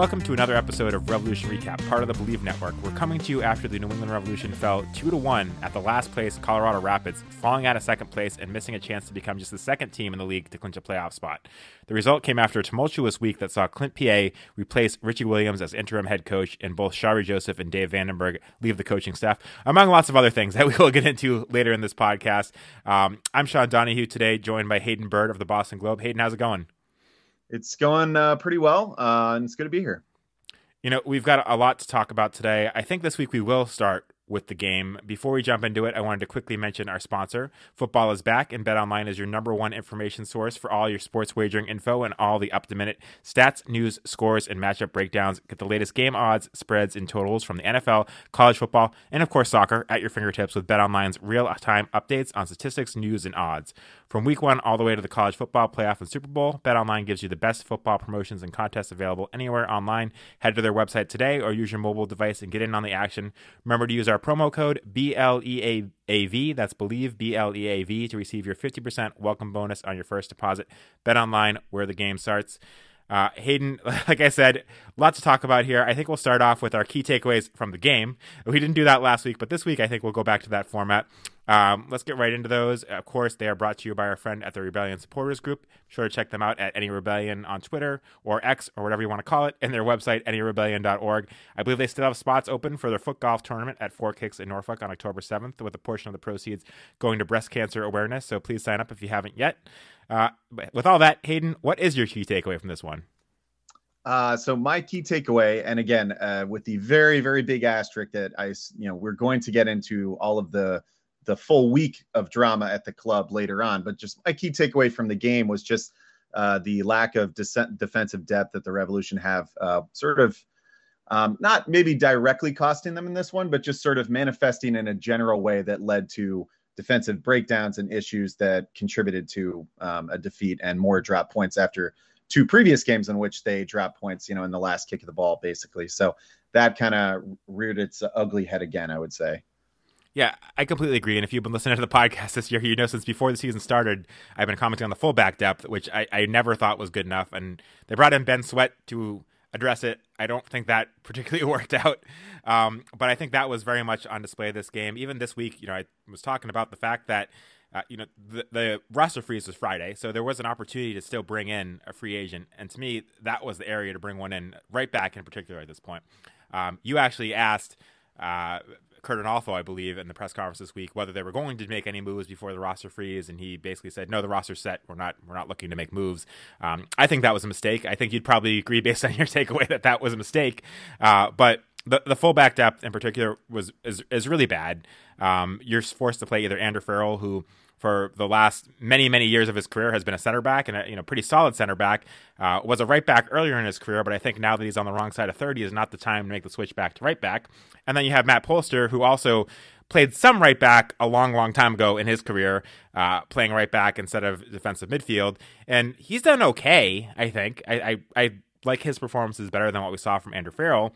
Welcome to another episode of Revolution Recap, part of the Bleav Network. We're coming to you after the New England Revolution fell 2 to 1 at the last place Colorado Rapids, falling out of second place and missing a chance to become just the second team in the league to clinch a playoff spot. The result came after a tumultuous week that saw Clint Peay replace Richie Williams as interim head coach and both Shalrie Joseph and Dave van den Bergh leave the coaching staff, among lots of other things that we will get into later in this podcast. Um, I'm Sean Donahue today, joined by Hayden Bird of the Boston Globe. Hayden, how's it going? It's going uh, pretty well, uh, and it's good to be here. You know, we've got a lot to talk about today. I think this week we will start with the game. Before we jump into it, I wanted to quickly mention our sponsor. Football is back, and BetOnline is your number one information source for all your sports wagering info and all the up to minute stats, news, scores, and matchup breakdowns. Get the latest game odds, spreads, and totals from the NFL, college football, and of course soccer at your fingertips with BetOnline's real time updates on statistics, news, and odds. From week one all the way to the college football playoff and Super Bowl, BetOnline gives you the best football promotions and contests available anywhere online. Head to their website today or use your mobile device and get in on the action. Remember to use our promo code BLEAV, that's Believe, BLEAV, to receive your 50% welcome bonus on your first deposit. BetOnline, where the game starts. Uh, Hayden, like I said, lots to talk about here. I think we'll start off with our key takeaways from the game. We didn't do that last week, but this week I think we'll go back to that format. Um, let's get right into those. Of course, they are brought to you by our friend at the Rebellion Supporters Group. Be sure to check them out at NE Rebellion on Twitter or X or whatever you want to call it, and their website, nerebellion.org. I believe they still have spots open for their foot golf tournament at Four Kicks in Norfolk on October 7th, with a portion of the proceeds going to breast cancer awareness. So please sign up if you haven't yet. Uh, with all that, Hayden, what is your key takeaway from this one? Uh, so my key takeaway, and again, uh, with the very, very big asterisk that I, you know, we're going to get into all of the the full week of drama at the club later on. But just my key takeaway from the game was just uh, the lack of de- defensive depth that the Revolution have, uh, sort of um, not maybe directly costing them in this one, but just sort of manifesting in a general way that led to defensive breakdowns and issues that contributed to um, a defeat and more drop points after two previous games in which they dropped points, you know, in the last kick of the ball, basically. So that kind of reared its ugly head again, I would say. Yeah, I completely agree. And if you've been listening to the podcast this year, you know since before the season started, I've been commenting on the fullback depth, which I, I never thought was good enough. And they brought in Ben Sweat to address it. I don't think that particularly worked out. Um, but I think that was very much on display this game. Even this week, you know, I was talking about the fact that, uh, you know, the, the roster freeze was Friday. So there was an opportunity to still bring in a free agent. And to me, that was the area to bring one in, right back in particular at this point. Um, you actually asked. Uh, Curt Onalfo, I believe, in the press conference this week, whether they were going to make any moves before the roster freeze, and he basically said, "No, the roster's set. We're not. We're not looking to make moves." Um, I think that was a mistake. I think you'd probably agree, based on your takeaway, that that was a mistake. Uh, but the the fullback depth in particular was is is really bad. Um, you're forced to play either Andrew Farrell, who for the last many many years of his career has been a center back and a you know pretty solid center back. Uh, was a right back earlier in his career, but I think now that he's on the wrong side of thirty is not the time to make the switch back to right back. And then you have Matt Polster, who also played some right back a long, long time ago in his career, uh, playing right back instead of defensive midfield, and he's done okay. I think I I, I like his performances better than what we saw from Andrew Farrell.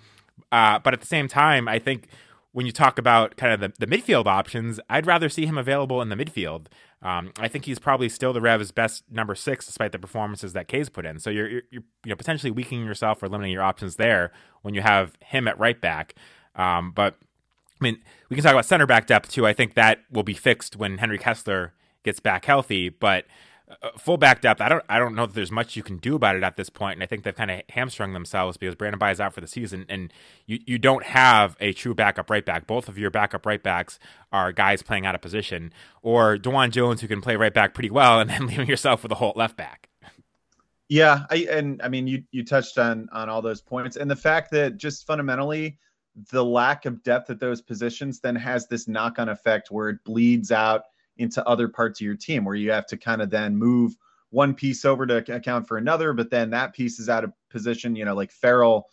Uh, but at the same time, I think when you talk about kind of the, the midfield options, I'd rather see him available in the midfield. Um, I think he's probably still the Revs' best number six, despite the performances that Kaye's put in. So you're, you're, you're you know potentially weakening yourself or limiting your options there when you have him at right back. Um, but I mean, we can talk about center back depth too. I think that will be fixed when Henry Kessler gets back healthy. But uh, fullback depth, I don't I don't know that there's much you can do about it at this point, and I think they've kind of hamstrung themselves because Brandon Bye is out for the season, and you you don't have a true backup right back. Both of your backup right backs are guys playing out of position, or DeJuan Jones who can play right back pretty well, and then leaving yourself with a hole left back. Yeah, I and I mean you you touched on on all those points, and the fact that just fundamentally the lack of depth at those positions then has this knock on effect where it bleeds out into other parts of your team where you have to kind of then move one piece over to account for another, but then that piece is out of position. You know, like Farrell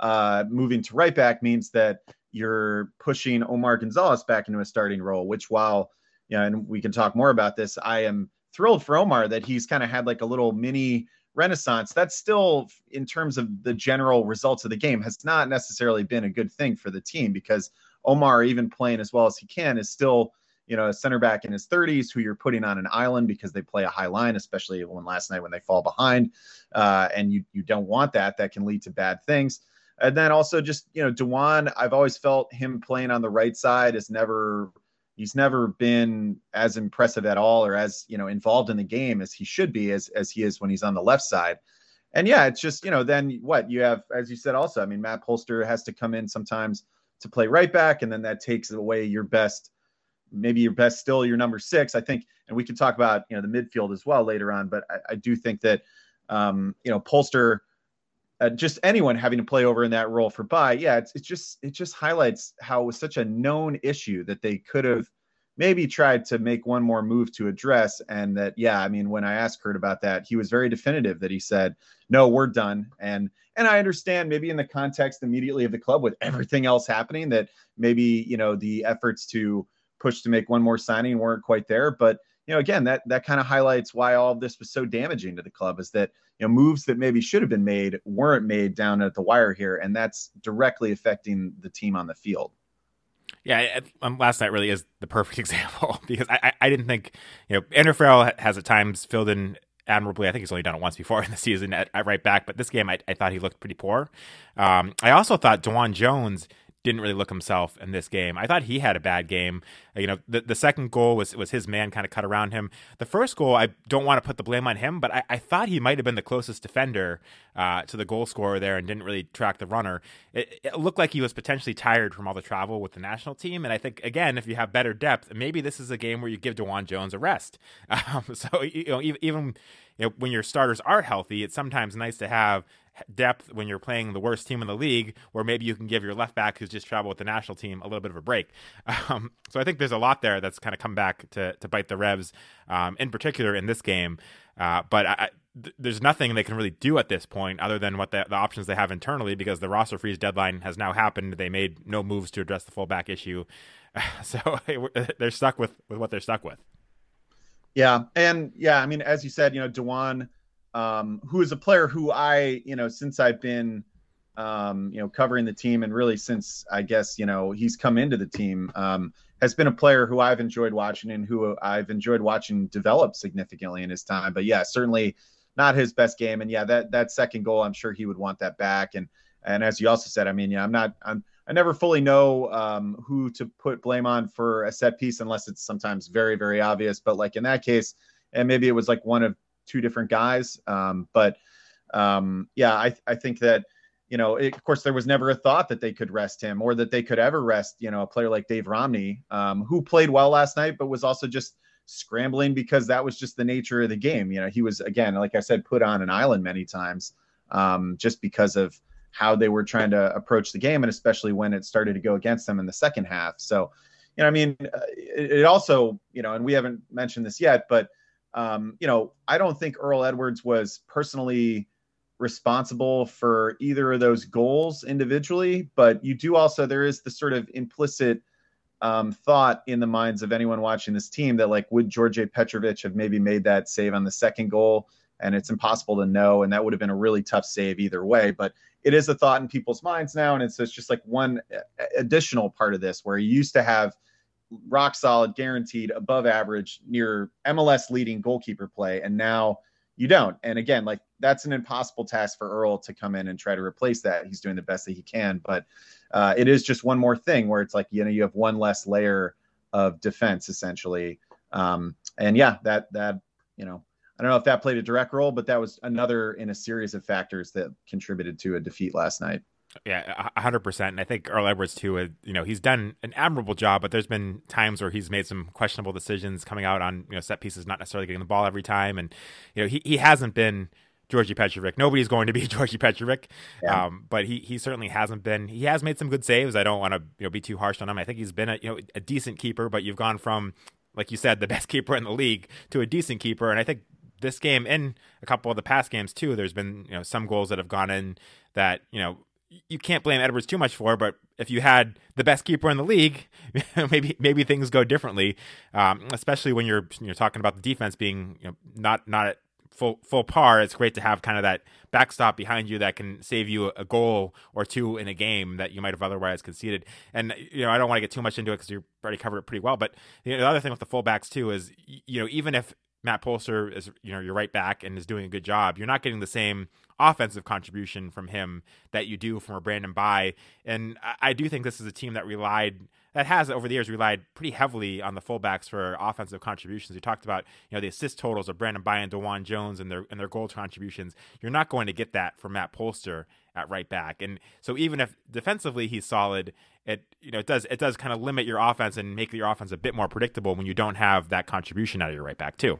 uh, moving to right back means that you're pushing Omar Gonzalez back into a starting role, which while, you know, and we can talk more about this, I am thrilled for Omar that he's kind of had like a little mini renaissance. That's still, in terms of the general results of the game, has not necessarily been a good thing for the team because Omar, even playing as well as he can, is still you know, a center back in his 30s who you're putting on an island because they play a high line, especially when last night when they fall behind, uh, and you you don't want that. That can lead to bad things. And then also just you know, DeJuan, I've always felt him playing on the right side is never he's never been as impressive at all or as you know involved in the game as he should be as as he is when he's on the left side. And yeah, it's just you know then what you have as you said also. I mean, Matt Polster has to come in sometimes to play right back, and then that takes away your best maybe your best still your number six. I think, and we can talk about you know the midfield as well later on. But I, I do think that um, you know Polster, uh, just anyone having to play over in that role for Bye, yeah, it's it's just it just highlights how it was such a known issue that they could have maybe tried to make one more move to address. And that yeah, I mean when I asked Curt about that, he was very definitive that he said no, we're done. And and I understand maybe in the context immediately of the club with everything else happening that maybe you know the efforts to push to make one more signing weren't quite there. But you know, again, that that kind of highlights why all of this was so damaging to the club is that you know moves that maybe should have been made weren't made down at the wire here, and that's directly affecting the team on the field. Yeah, um, last night really is the perfect example because I, I, I didn't think you know Andrew Farrell has at times filled in admirably. I think he's only done it once before in the season at, at right back, but this game I, I thought he looked pretty poor. Um, I also thought DeJuan Jones didn't really look himself in this game. I thought he had a bad game. You know, the, the second goal was was his man kind of cut around him. The first goal, I don't want to put the blame on him, but I, I thought he might have been the closest defender uh, to the goal scorer there and didn't really track the runner. It, it, looked like he was potentially tired from all the travel with the national team. And I think again, if you have better depth, maybe this is a game where you give DeJuan Jones a rest. Um, so you know, even, even you know, when your starters are healthy, it's sometimes nice to have depth when you're playing the worst team in the league, where maybe you can give your left back who's just traveled with the national team a little bit of a break. Um, so I think there's a lot there that's kind of come back to to bite the Revs, um, in particular in this game. Uh, but I, th- there's nothing they can really do at this point other than what the, the, options they have internally because the roster freeze deadline has now happened. They made no moves to address the fullback issue, so they're stuck with with what they're stuck with. Yeah, and yeah, I mean, as you said, you know, DeJuan um, who is a player who I, you know, since I've been, um, you know, covering the team and really since I guess, you know, he's come into the team, um, has been a player who I've enjoyed watching and who I've enjoyed watching develop significantly in his time. But yeah, certainly not his best game. And yeah, that that second goal, I'm sure he would want that back. And and as you also said, I mean, yeah, I'm not, I'm, I never fully know um, who to put blame on for a set piece unless it's sometimes very, very obvious. But like in that case, and maybe it was like one of two different guys. Um, but um, yeah, I, I think that, you know, it, of course, there was never a thought that they could rest him or that they could ever rest, you know, a player like Dave Romney, um, who played well last night, but was also just scrambling because that was just the nature of the game. You know, he was, again, like I said, put on an island many times um, just because of how they were trying to approach the game and especially when it started to go against them in the second half. So, you know, I mean, uh, it, also, you know, and we haven't mentioned this yet, but um, you know, I don't think Earl Edwards was personally responsible for either of those goals individually, but you do also, there is the sort of implicit um, thought in the minds of anyone watching this team that, like, would Djordje Petrovic have maybe made that save on the second goal? And it's impossible to know. And that would have been a really tough save either way. But it is a thought in people's minds now. And it's, it's just like one additional part of this where you used to have rock solid, guaranteed, above average, near MLS leading goalkeeper play, and now you don't. And again, like that's an impossible task for Earl to come in and try to replace that. He's doing the best that he can, but uh, it is just one more thing where it's like you know you have one less layer of defense essentially. Um, and yeah, that that you know I don't know if that played a direct role, but that was another in a series of factors that contributed to a defeat last night. Yeah, hundred percent. And I think Earl Edwards too. Uh, you know, he's done an admirable job, but there's been times where he's made some questionable decisions coming out on you know set pieces, not necessarily getting the ball every time, and you know he he hasn't been Djordje Petrovic. Nobody's going to be Djordje Petrovic, yeah. um, but he he certainly hasn't been. He has made some good saves. I don't want to you know be too harsh on him. I think he's been a you know a decent keeper, but you've gone from like you said the best keeper in the league to a decent keeper, and I think this game and a couple of the past games too. There's been you know some goals that have gone in that you know you can't blame Edwards too much for, but if you had the best keeper in the league, maybe maybe things go differently. Um, especially when you're you're talking about the defense being you know, not not at full full par. It's great to have kind of that backstop behind you that can save you a goal or two in a game that you might have otherwise conceded. And you know, I don't want to get too much into it because you already covered it pretty well. But you know, the other thing with the fullbacks too is you know even if Matt Polster is you know your right back and is doing a good job, you're not getting the same offensive contribution from him that you do from a Brandon Bye. And I, I do think this is a team that relied that has over the years relied pretty heavily on the fullbacks for offensive contributions. You talked about you know the assist totals of Brandon Bye and DeJuan Jones and their and their goal contributions. You're not going to get that from Matt Polster at right back. And so even if defensively he's solid, it you know it does it does kind of limit your offense and make your offense a bit more predictable when you don't have that contribution out of your right back too.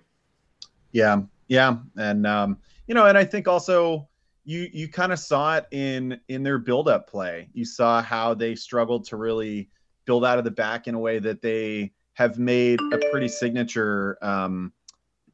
Yeah, yeah, and um, you know, and I think also you you kind of saw it in in their build up play. You saw how they struggled to really build out of the back in a way that they have made a pretty signature, um,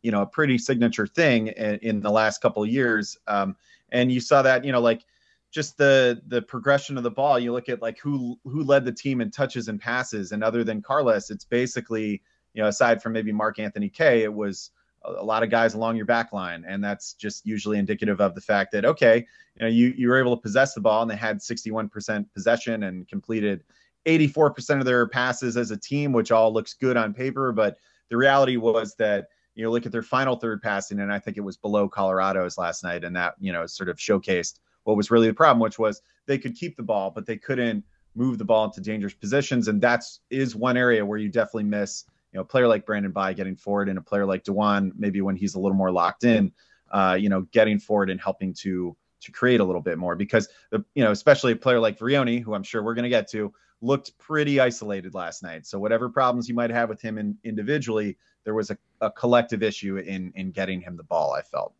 you know, a pretty signature thing in, in the last couple of years. Um, and you saw that, you know, like just the the progression of the ball. You look at like who who led the team in touches and passes, and other than Carles, it's basically you know aside from maybe Mark Anthony Kaye, it was a lot of guys along your back line. And that's just usually indicative of the fact that, okay, you know, you, you were able to possess the ball and they had 61% possession and completed 84% of their passes as a team, which all looks good on paper. But the reality was that, you know, look at their final third passing, and I think it was below Colorado's last night. And that, you know, sort of showcased what was really the problem, which was they could keep the ball, but they couldn't move the ball into dangerous positions. And that's is one area where you definitely miss you know, a player like Brandon Bye getting forward and a player like DeJuan, maybe when he's a little more locked in, uh, you know, getting forward and helping to to create a little bit more because the you know, especially a player like Vrioni, who I'm sure we're to get to, looked pretty isolated last night. So whatever problems you might have with him in, individually, there was a, a collective issue in in getting him the ball. I felt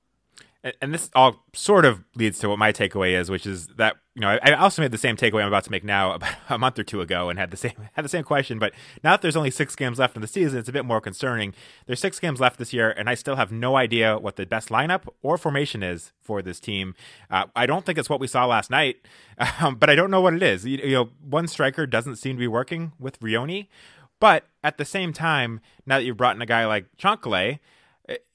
and this all sort of leads to what my takeaway is, which is that you know I also made the same takeaway I'm about to make now about a month or two ago, and had the same had the same question. But now that there's only six games left in the season, it's a bit more concerning. There's six games left this year, and I still have no idea what the best lineup or formation is for this team. Uh, I don't think it's what we saw last night, um, but I don't know what it is. You, you know, one striker doesn't seem to be working with Vrioni, but at the same time, now that you've brought in a guy like Chancalay –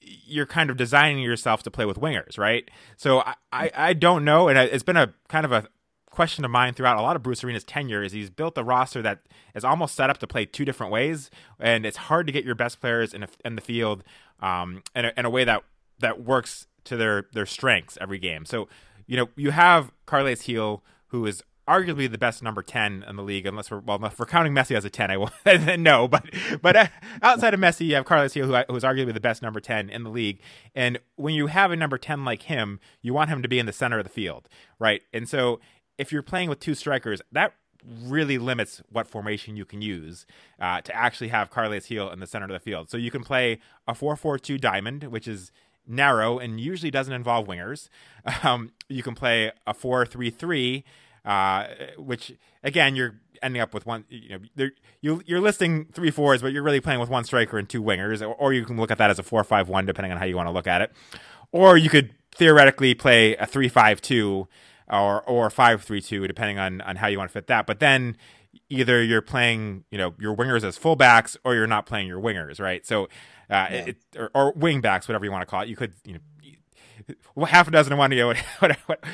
you're kind of designing yourself to play with wingers, right? So I, I, I, don't know, and it's been a kind of a question of mine throughout a lot of Bruce Arena's tenure is he's built a roster that is almost set up to play two different ways, and it's hard to get your best players in, a, in the field um, in, a, in a way that that works to their their strengths every game. So you know you have Carles Gil, who is arguably the best number 10 in the league, unless we're, well, if we're counting Messi as a 10, I will, no, but, but uh, outside of Messi, you have Carles Gil, who, who is arguably the best number 10 in the league. And when you have a number 10 like him, you want him to be in the center of the field, right? And so if you're playing with two strikers, that really limits what formation you can use uh, to actually have Carles Gil in the center of the field. So you can play a 4 4 2 diamond, which is narrow and usually doesn't involve wingers. Um, you can play a 4 3 3 uh, which again you're ending up with one. You know, you you're listing three fours, but you're really playing with one striker and two wingers, or, or you can look at that as a four five one, depending on how you want to look at it. Or you could theoretically play a three five two or or five three two, depending on on how you want to fit that. But then either you're playing you know your wingers as fullbacks or you're not playing your wingers, right? So uh, yeah. it, or, or wing backs, whatever you want to call it. You could you know half a dozen one, you know,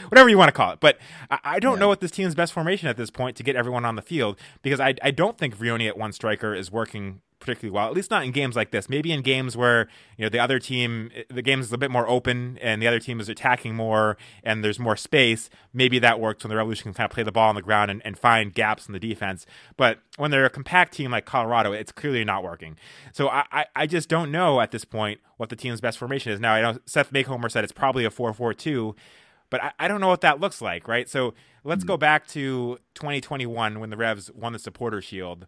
whatever you want to call it. But I, don't yeah. know what this team's best formation at this point to get everyone on the field because I, I don't think Vrioni at one striker is working particularly well. At least not in games like this. Maybe in games where you know the other team, the game is a bit more open and the other team is attacking more and there's more space. Maybe that works when the Revolution can kind of play the ball on the ground and, and find gaps in the defense. But when they're a compact team like Colorado, it's clearly not working. So I, I, I just don't know at this point what the team's best formation is. Now I know Seth Macomber said it's probably a four four two. But I, I don't know what that looks like, right? So let's mm-hmm. go back to 2021 when the Revs won the Supporter Shield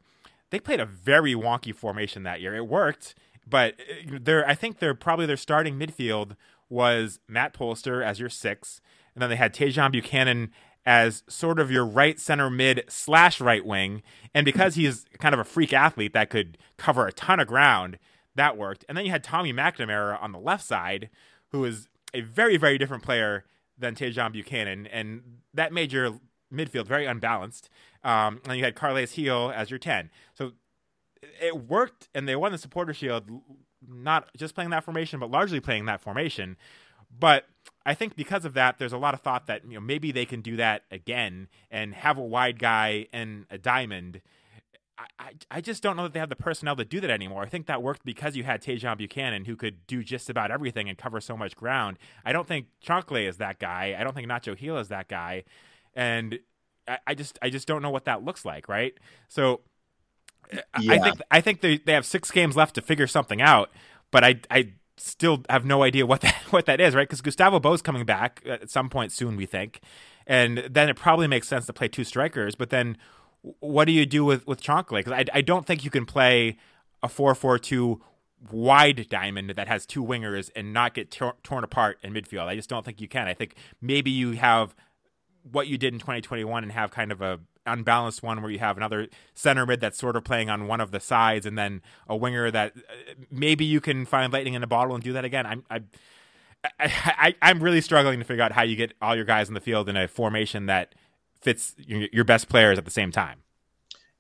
they played a very wonky formation that year. It worked, but uh, they're I think they're probably their starting midfield was Matt Polster as your six, and then they had Tajon Buchanan as sort of your right center mid slash right wing. And because he's kind of a freak athlete that could cover a ton of ground, that worked. And then you had Tommy McNamara on the left side, who is a very, very different player than Tajon Buchanan. And that made your midfield very unbalanced. Um, and you had Carles Gil as your 10. So it worked, and they won the supporter shield, not just playing that formation, but largely playing that formation. But I think because of that, there's a lot of thought that you know maybe they can do that again and have a wide guy and a diamond. I, I just don't know that they have the personnel to do that anymore. I think that worked because you had Tajon Buchanan who could do just about everything and cover so much ground. I don't think Chancalay is that guy. I don't think Nacho Gil is that guy. And I, I just I just don't know what that looks like, right? So yeah. I think I think they, they have six games left to figure something out, but I I still have no idea what that what that is, right? Because Gustavo Bou's coming back at some point soon, we think, and then it probably makes sense to play two strikers. But then, what do you do with with Chancalay? Because I I don't think you can play a four four two wide diamond that has two wingers and not get tor- torn apart in midfield. I just don't think you can. I think maybe you have what you did in 2021 and have kind of a unbalanced one where you have another center mid that's sort of playing on one of the sides and then a winger that uh, maybe you can find lightning in a bottle and do that again. I'm I, I, I'm really struggling to figure out how you get all your guys in the field in a formation that fits your, your best players at the same time.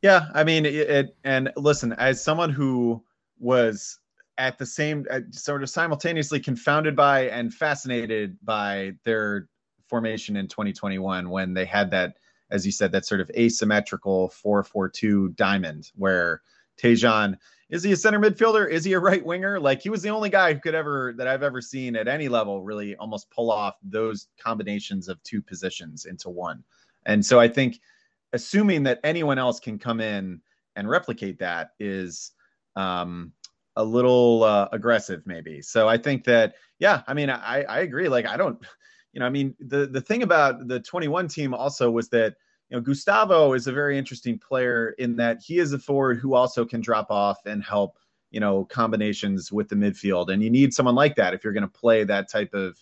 Yeah, I mean, it, it, and listen, as someone who was at the same, uh, sort of simultaneously confounded by and fascinated by their formation in 2021 when they had that, as you said, that sort of asymmetrical 4-4-2 diamond where Tajon is he a center midfielder? Is he a right winger? Like he was the only guy who could ever that I've ever seen at any level really almost pull off those combinations of two positions into one. And so I think assuming that anyone else can come in and replicate that is um, a little uh, aggressive, maybe. So I think that, yeah, I mean, I, I agree. Like, I don't, you know, I mean, the the thing about the 21 team also was that you know Gustavo is a very interesting player in that he is a forward who also can drop off and help you know combinations with the midfield, and you need someone like that if you're going to play that type of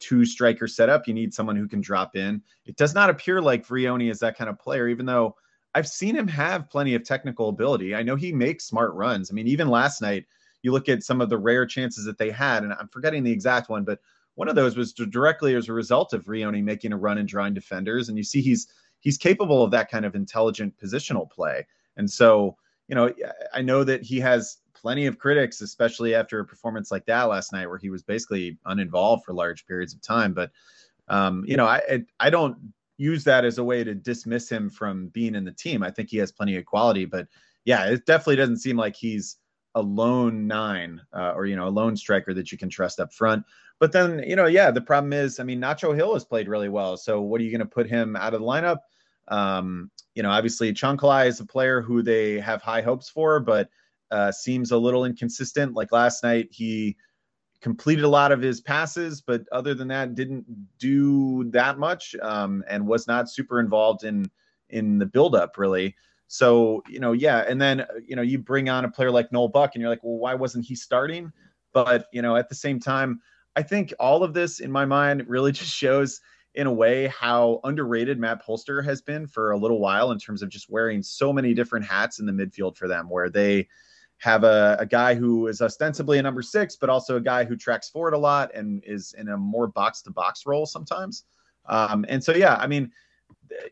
two striker setup. You need someone who can drop in. It does not appear like Vrioni is that kind of player, even though I've seen him have plenty of technical ability. I know he makes smart runs. I mean, even last night, you look at some of the rare chances that they had, and I'm forgetting the exact one, but one of those was directly as a result of Vrioni making a run and drawing defenders. And you see he's he's capable of that kind of intelligent positional play. And so, you know, I know that he has plenty of critics, especially after a performance like that last night, where he was basically uninvolved for large periods of time. But um, you know, I I don't use that as a way to dismiss him from being in the team. I think he has plenty of quality, but yeah, it definitely doesn't seem like he's a lone nine uh, or you know a lone striker that you can trust up front. But then, you know, yeah, the problem is, I mean, Nacho Gil has played really well. So what are you going to put him out of the lineup? Um, you know, obviously Chancalay is a player who they have high hopes for, but uh, seems a little inconsistent. Like last night, he completed a lot of his passes, but other than that, didn't do that much um, and was not super involved in in the buildup really. So you know, yeah, and then you know you bring on a player like Noel Buck, and you're like, well, why wasn't he starting? But you know, at the same time, I think all of this in my mind really just shows in a way how underrated Matt Polster has been for a little while in terms of just wearing so many different hats in the midfield for them, where they have a, a guy who is ostensibly a number six, but also a guy who tracks forward a lot and is in a more box to box role sometimes. Um, and so, yeah, I mean,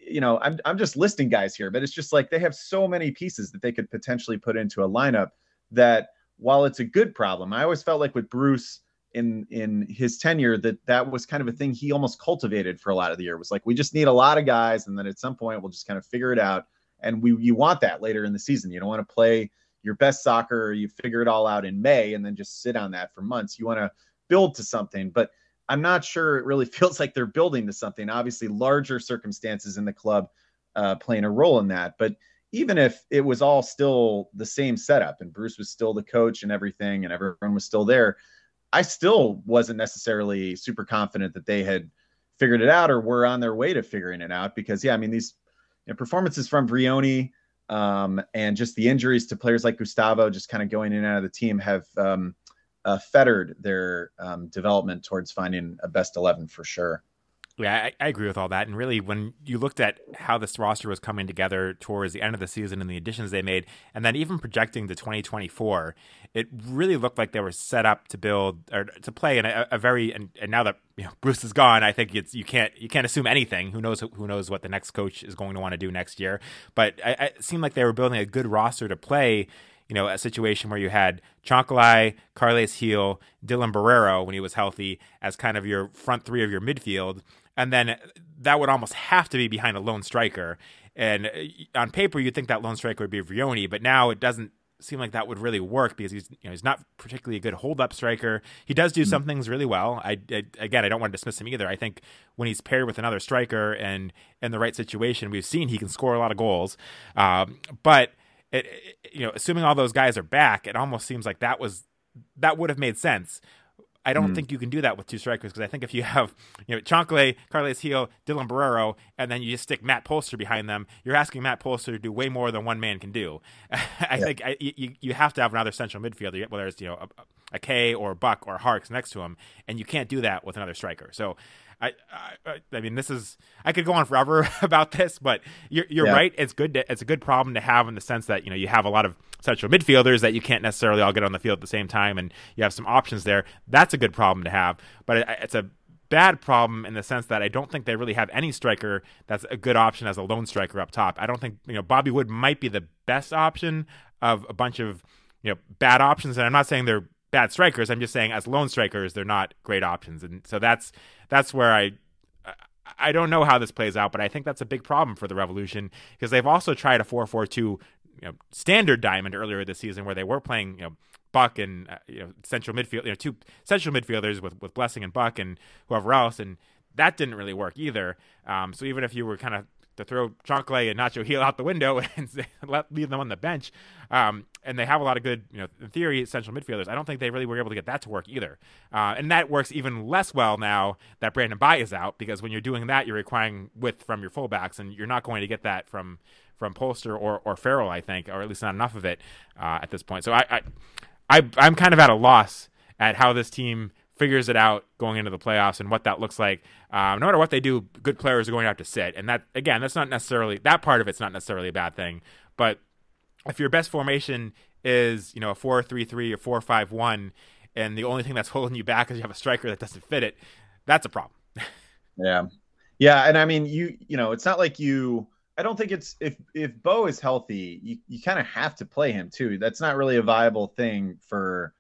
you know, I'm, I'm just listing guys here, but it's just like they have so many pieces that they could potentially put into a lineup that while it's a good problem, I always felt like with Bruce, in in his tenure that that was kind of a thing he almost cultivated for a lot of the year. It was like we just need a lot of guys, and then at some point we'll just kind of figure it out. And we you want that later in the season. You don't want to play your best soccer, you figure it all out in May, and then just sit on that for months. You want to build to something, but I'm not sure it really feels like they're building to something. Obviously, larger circumstances in the club uh, playing a role in that, but even if it was all still the same setup and Bruce was still the coach and everything and everyone was still there, I still wasn't necessarily super confident that they had figured it out or were on their way to figuring it out because yeah, I mean these you know, performances from Vrioni um, and just the injuries to players like Gustavo just kind of going in and out of the team have um, uh, fettered their um, development towards finding a best 11 for sure. Yeah, I, I, agree with all that. And really, when you looked at how this roster was coming together towards the end of the season and the additions they made, and then even projecting to 2024, it really looked like they were set up to build or to play in a, a very. And, and, now that you know, Bruce is gone, I think it's you can't you can't assume anything. Who knows who knows what the next coach is going to want to do next year? But I, I, it seemed like they were building a good roster to play you know, a situation where you had Chancalay, Carles Gil, Dylan Borrero when he was healthy as kind of your front three of your midfield and then that would almost have to be behind a lone striker. And uh, on paper, you'd think that lone striker would be Vrioni, but now it doesn't seem like that would really work because he's you know he's not particularly a good hold up striker. He does do mm-hmm. some things really well. I, I, again I don't want to dismiss him either. I think when he's paired with another striker and in the right situation, we've seen he can score a lot of goals. Um, but it, it, you know, assuming all those guys are back, it almost seems like that was that would have made sense. I don't mm. think you can do that with two strikers because I think if you have, you know, Chancalay, Carles Gil, Dylan Borrero, and then you just stick Matt Polster behind them, you're asking Matt Polster to do way more than one man can do. I yeah. think I, you you have to have another central midfielder, whether it's you know a, a Kaye or Buck or Harkes next to him, and you can't do that with another striker. So I, I, I mean, this is I could go on forever about this, but you're, you're yeah. right. It's good. To, it's a good problem to have in the sense that you know you have a lot of central midfielders that you can't necessarily all get on the field at the same time, and you have some options there. That's a good problem to have, but it, it's a bad problem in the sense that I don't think they really have any striker that's a good option as a lone striker up top. I don't think you know Bobby Wood might be the best option of a bunch of you know bad options, and I'm not saying they're bad strikers. I'm just saying as lone strikers, they're not great options, and so that's that's where I I don't know how this plays out, but I think that's a big problem for the Revolution because they've also tried a four four two you know, standard diamond earlier this season where they were playing you know Buck and uh, you know central midfield you know two central midfielders with with Blessing and Buck and whoever else and that didn't really work either. Um, so even if you were kind of to throw Chancalay and Nacho Gil out the window and leave them on the bench. Um, and they have a lot of good, you know, in theory, central midfielders. I don't think they really were able to get that to work either. Uh, and that works even less well now that Brandon Bye is out because when you're doing that, you're requiring width from your fullbacks, and you're not going to get that from from Polster or or Farrell, I think, or at least not enough of it uh, at this point. So I, I, I I'm kind of at a loss at how this team figures it out going into the playoffs and what that looks like. Um, no matter what they do, good players are going to have to sit, and that again, that's not necessarily that part of it's not necessarily a bad thing. But if your best formation is you know a four three three or four five one, and the only thing that's holding you back is you have a striker that doesn't fit it, that's a problem. yeah, yeah, and I mean you you know it's not like you. I don't think it's if if Bou is healthy, you, you kind of have to play him too. That's not really a viable thing for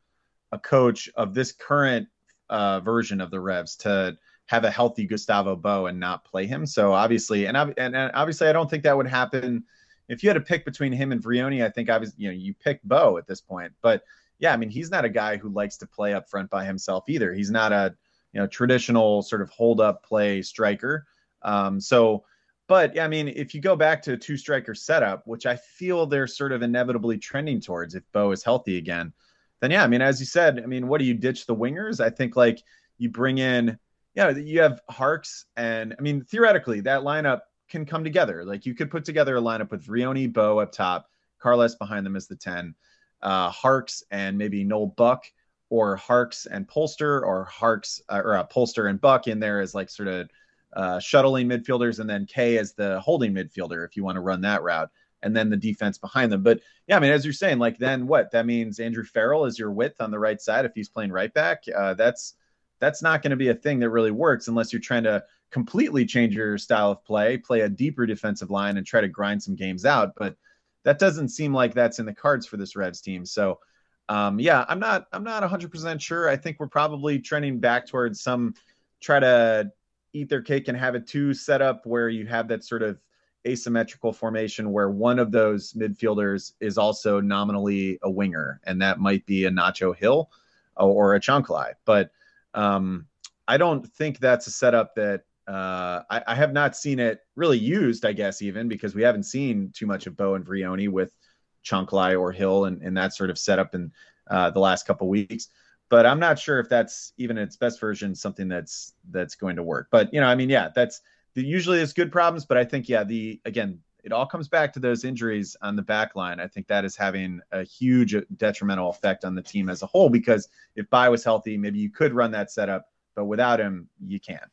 a coach of this current uh, version of the Revs to have a healthy Gustavo Bou and not play him. So obviously, and, and, and obviously, I don't think that would happen. If you had to pick between him and Vrioni, I think I was, you know, you pick Bou at this point. But yeah, I mean, he's not a guy who likes to play up front by himself either. He's not a, you know, traditional sort of hold up play striker. Um, so, but yeah, I mean, if you go back to a two striker setup, which I feel they're sort of inevitably trending towards if Bou is healthy again, then yeah, I mean, as you said, I mean, what do you ditch the wingers? I think like you bring in, yeah, you have Harkes, and I mean, theoretically, that lineup can come together. Like you could put together a lineup with Vrioni, Bou up top, Carles behind them as the 10, uh, Harkes and maybe Noel Buck, or Harkes and Polster, or Harkes uh, or uh, Polster and Buck in there as like sort of uh, shuttling midfielders, and then Kaye as the holding midfielder if you want to run that route and then the defense behind them. But yeah, I mean, as you're saying, like then what? That means Andrew Farrell is your width on the right side if he's playing right back. Uh, that's that's not going to be a thing that really works unless you're trying to completely change your style of play, play a deeper defensive line, and try to grind some games out. But that doesn't seem like that's in the cards for this Revs team. So um, yeah, I'm not I'm not 100 percent sure. I think we're probably trending back towards some try to eat their cake and have it too set up where you have that sort of asymmetrical formation where one of those midfielders is also nominally a winger, and that might be a Nacho Gil or a Chancalay. But um, I don't think that's a setup that uh, I, I, have not seen it really used, I guess, even because we haven't seen too much of Bou and Vrioni with Chancalay or Gil and, and that sort of setup in uh, the last couple weeks. But I'm not sure if that's even its best version something that's that's going to work. But you know, I mean, yeah, that's usually there's good problems, but I think yeah, the again, it all comes back to those injuries on the back line. I think that is having a huge detrimental effect on the team as a whole because if Bye was healthy, maybe you could run that setup, but without him, you can't.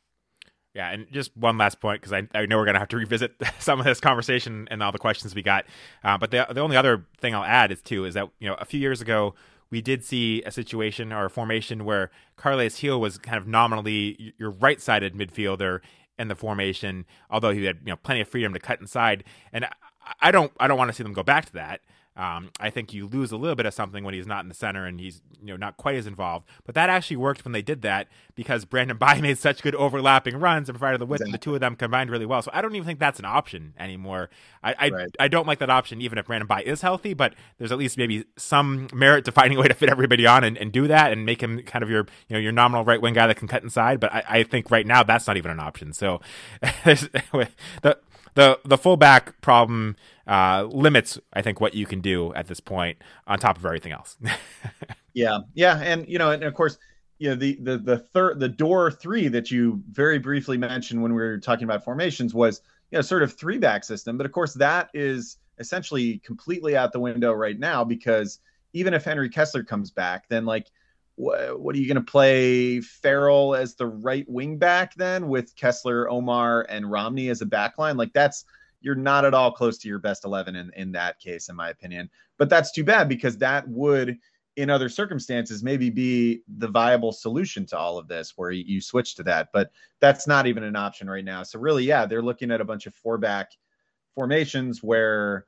Yeah, and just one last point because I, I know we're going to have to revisit some of this conversation and all the questions we got. Uh, but the the only other thing I'll add is too is that you know a few years ago we did see a situation or a formation where Carles Gil was kind of nominally your right sided midfielder in the formation, although he had you know plenty of freedom to cut inside. And I, I don't I don't want to see them go back to that. Um, I think you lose a little bit of something when he's not in the center and he's you know not quite as involved. But that actually worked when they did that because Brandon Bye made such good overlapping runs and provided the width, exactly. and the two of them combined really well. So I don't even think that's an option anymore. I I, right. I don't like that option even if Brandon Bye is healthy, but there's at least maybe some merit to finding a way to fit everybody on and, and do that and make him kind of your you know your nominal right wing guy that can cut inside. But I, I think right now that's not even an option. So the the the fullback problem uh, limits, I think, what you can do at this point on top of everything else. yeah, yeah, and you know, and of course, you know, the the the third the door three that you very briefly mentioned when we were talking about formations was you know sort of three back system, but of course that is essentially completely out the window right now because even if Henry Kessler comes back, then like what, are you going to play Farrell as the right wing back then with Kessler, Omar, and Romney as a back line? Like that's you're not at all close to your best 11 in, in that case, in my opinion. But that's too bad because that would, in other circumstances, maybe be the viable solution to all of this where you switch to that. But that's not even an option right now. So, really, yeah, they're looking at a bunch of four back formations where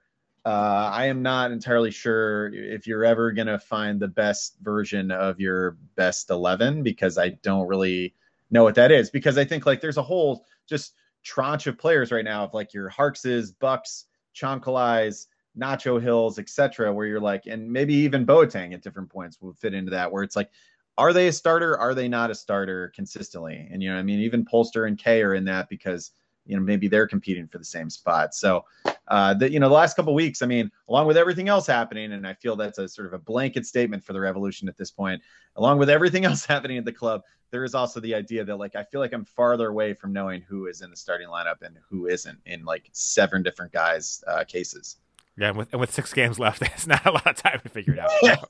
uh, I am not entirely sure if you're ever going to find the best version of your best 11 because I don't really know what that is. Because I think like there's a whole just tranche of players right now of like your Harkses, Bucks, Chancalays, Nacho Gils, etc., where you're like, and maybe even Boateng at different points will fit into that, where it's like, are they a starter? Are they not a starter consistently? And you know, I mean, even Polster and Kaye are in that because you know maybe they're competing for the same spot. So uh, the you know the last couple weeks, I mean, along with everything else happening, and I feel that's a sort of a blanket statement for the Revolution at this point. Along with everything else happening at the club, there is also the idea that like I feel like I'm farther away from knowing who is in the starting lineup and who isn't in like seven different guys' uh, cases. Yeah, and with, and with six games left, it's not a lot of time to figure it out.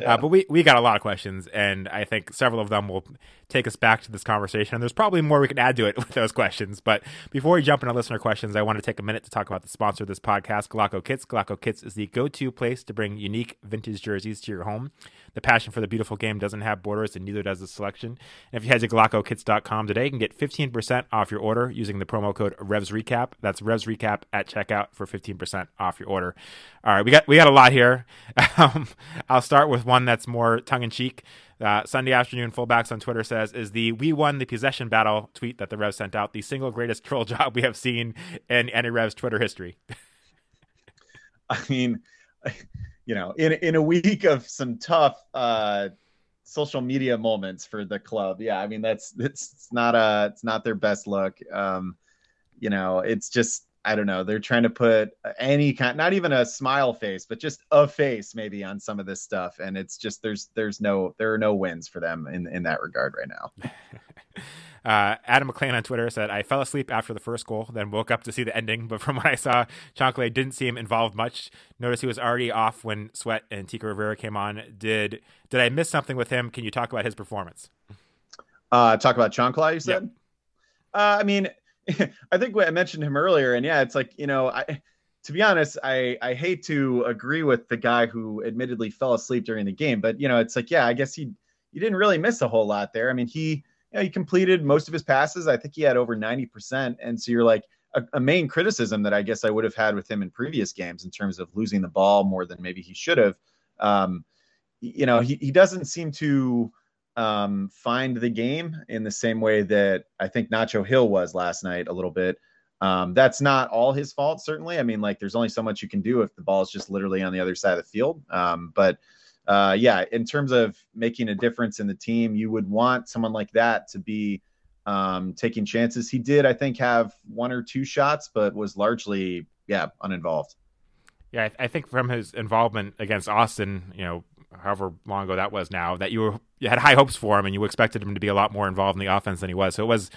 Yeah. uh, but we, we got a lot of questions, and I think several of them will take us back to this conversation. And there's probably more we can add to it with those questions. But before we jump into listener questions, I want to take a minute to talk about the sponsor of this podcast, Golaco Kits. Golaco Kits is the go to place to bring unique vintage jerseys to your home. The passion for the beautiful game doesn't have borders, and neither does the selection. And if you head to GolacoKits.com today, you can get 15% off your order using the promo code RevsRecap. That's RevsRecap at checkout for 15% off your order. All right, we got we got a lot here. Um, I'll start with one that's more tongue in cheek. Uh, Sunday afternoon fullbacks on Twitter says is the "We won the possession battle" tweet that the Revs sent out the single greatest troll job we have seen in any Revs Twitter history. I mean, you know, in in a week of some tough uh, social media moments for the club. Yeah, I mean that's it's, it's not a it's not their best look. Um, you know, it's just I don't know. They're trying to put any kind, not even a smile face, but just a face maybe on some of this stuff, and it's just there's there's no there are no wins for them in in that regard right now. Uh, Adam McLean on Twitter said, I fell asleep after the first goal, then woke up to see the ending. But from what I saw, Chancalay didn't seem involved much. Notice he was already off when Sweat and Tico Rivera came on. Did did I miss something with him? Can you talk about his performance? Uh, talk about Chancalay, you said? Yep. Uh, I mean, I think I mentioned him earlier, and yeah, it's like, you know, I to be honest, I, I hate to agree with the guy who admittedly fell asleep during the game, but you know, it's like, yeah, I guess he he didn't really miss a whole lot there. I mean, he you know, he completed most of his passes. I think he had over 90%. And so you're like, a, a, main criticism that I guess I would have had with him in previous games in terms of losing the ball more than maybe he should have. Um, you know, he, he doesn't seem to um, find the game in the same way that I think Nacho Gil was last night a little bit. Um, that's not all his fault, certainly. I mean, like, there's only so much you can do if the ball is just literally on the other side of the field. Um, but uh, yeah, in terms of making a difference in the team, you would want someone like that to be um, taking chances. He did, I think, have one or two shots, but was largely, yeah, uninvolved. Yeah, I, th- I think from his involvement against Austin, you know, however long ago that was now, that you were you had high hopes for him and you expected him to be a lot more involved in the offense than he was. So it was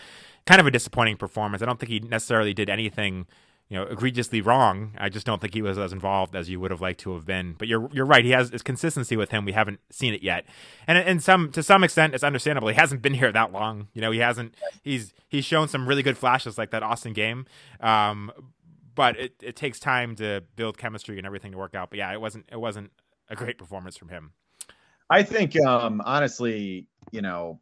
kind of a disappointing performance. I don't think he necessarily did anything, you know, egregiously wrong. I just don't think he was as involved as you would have liked to have been. But you're you're right. He has this consistency with him. We haven't seen it yet, and and some to some extent, it's understandable. He hasn't been here that long. You know, he hasn't. He's he's shown some really good flashes like that Austin game. Um, but it, it takes time to build chemistry and everything to work out. But yeah, it wasn't it wasn't a great performance from him. I think um honestly, you know,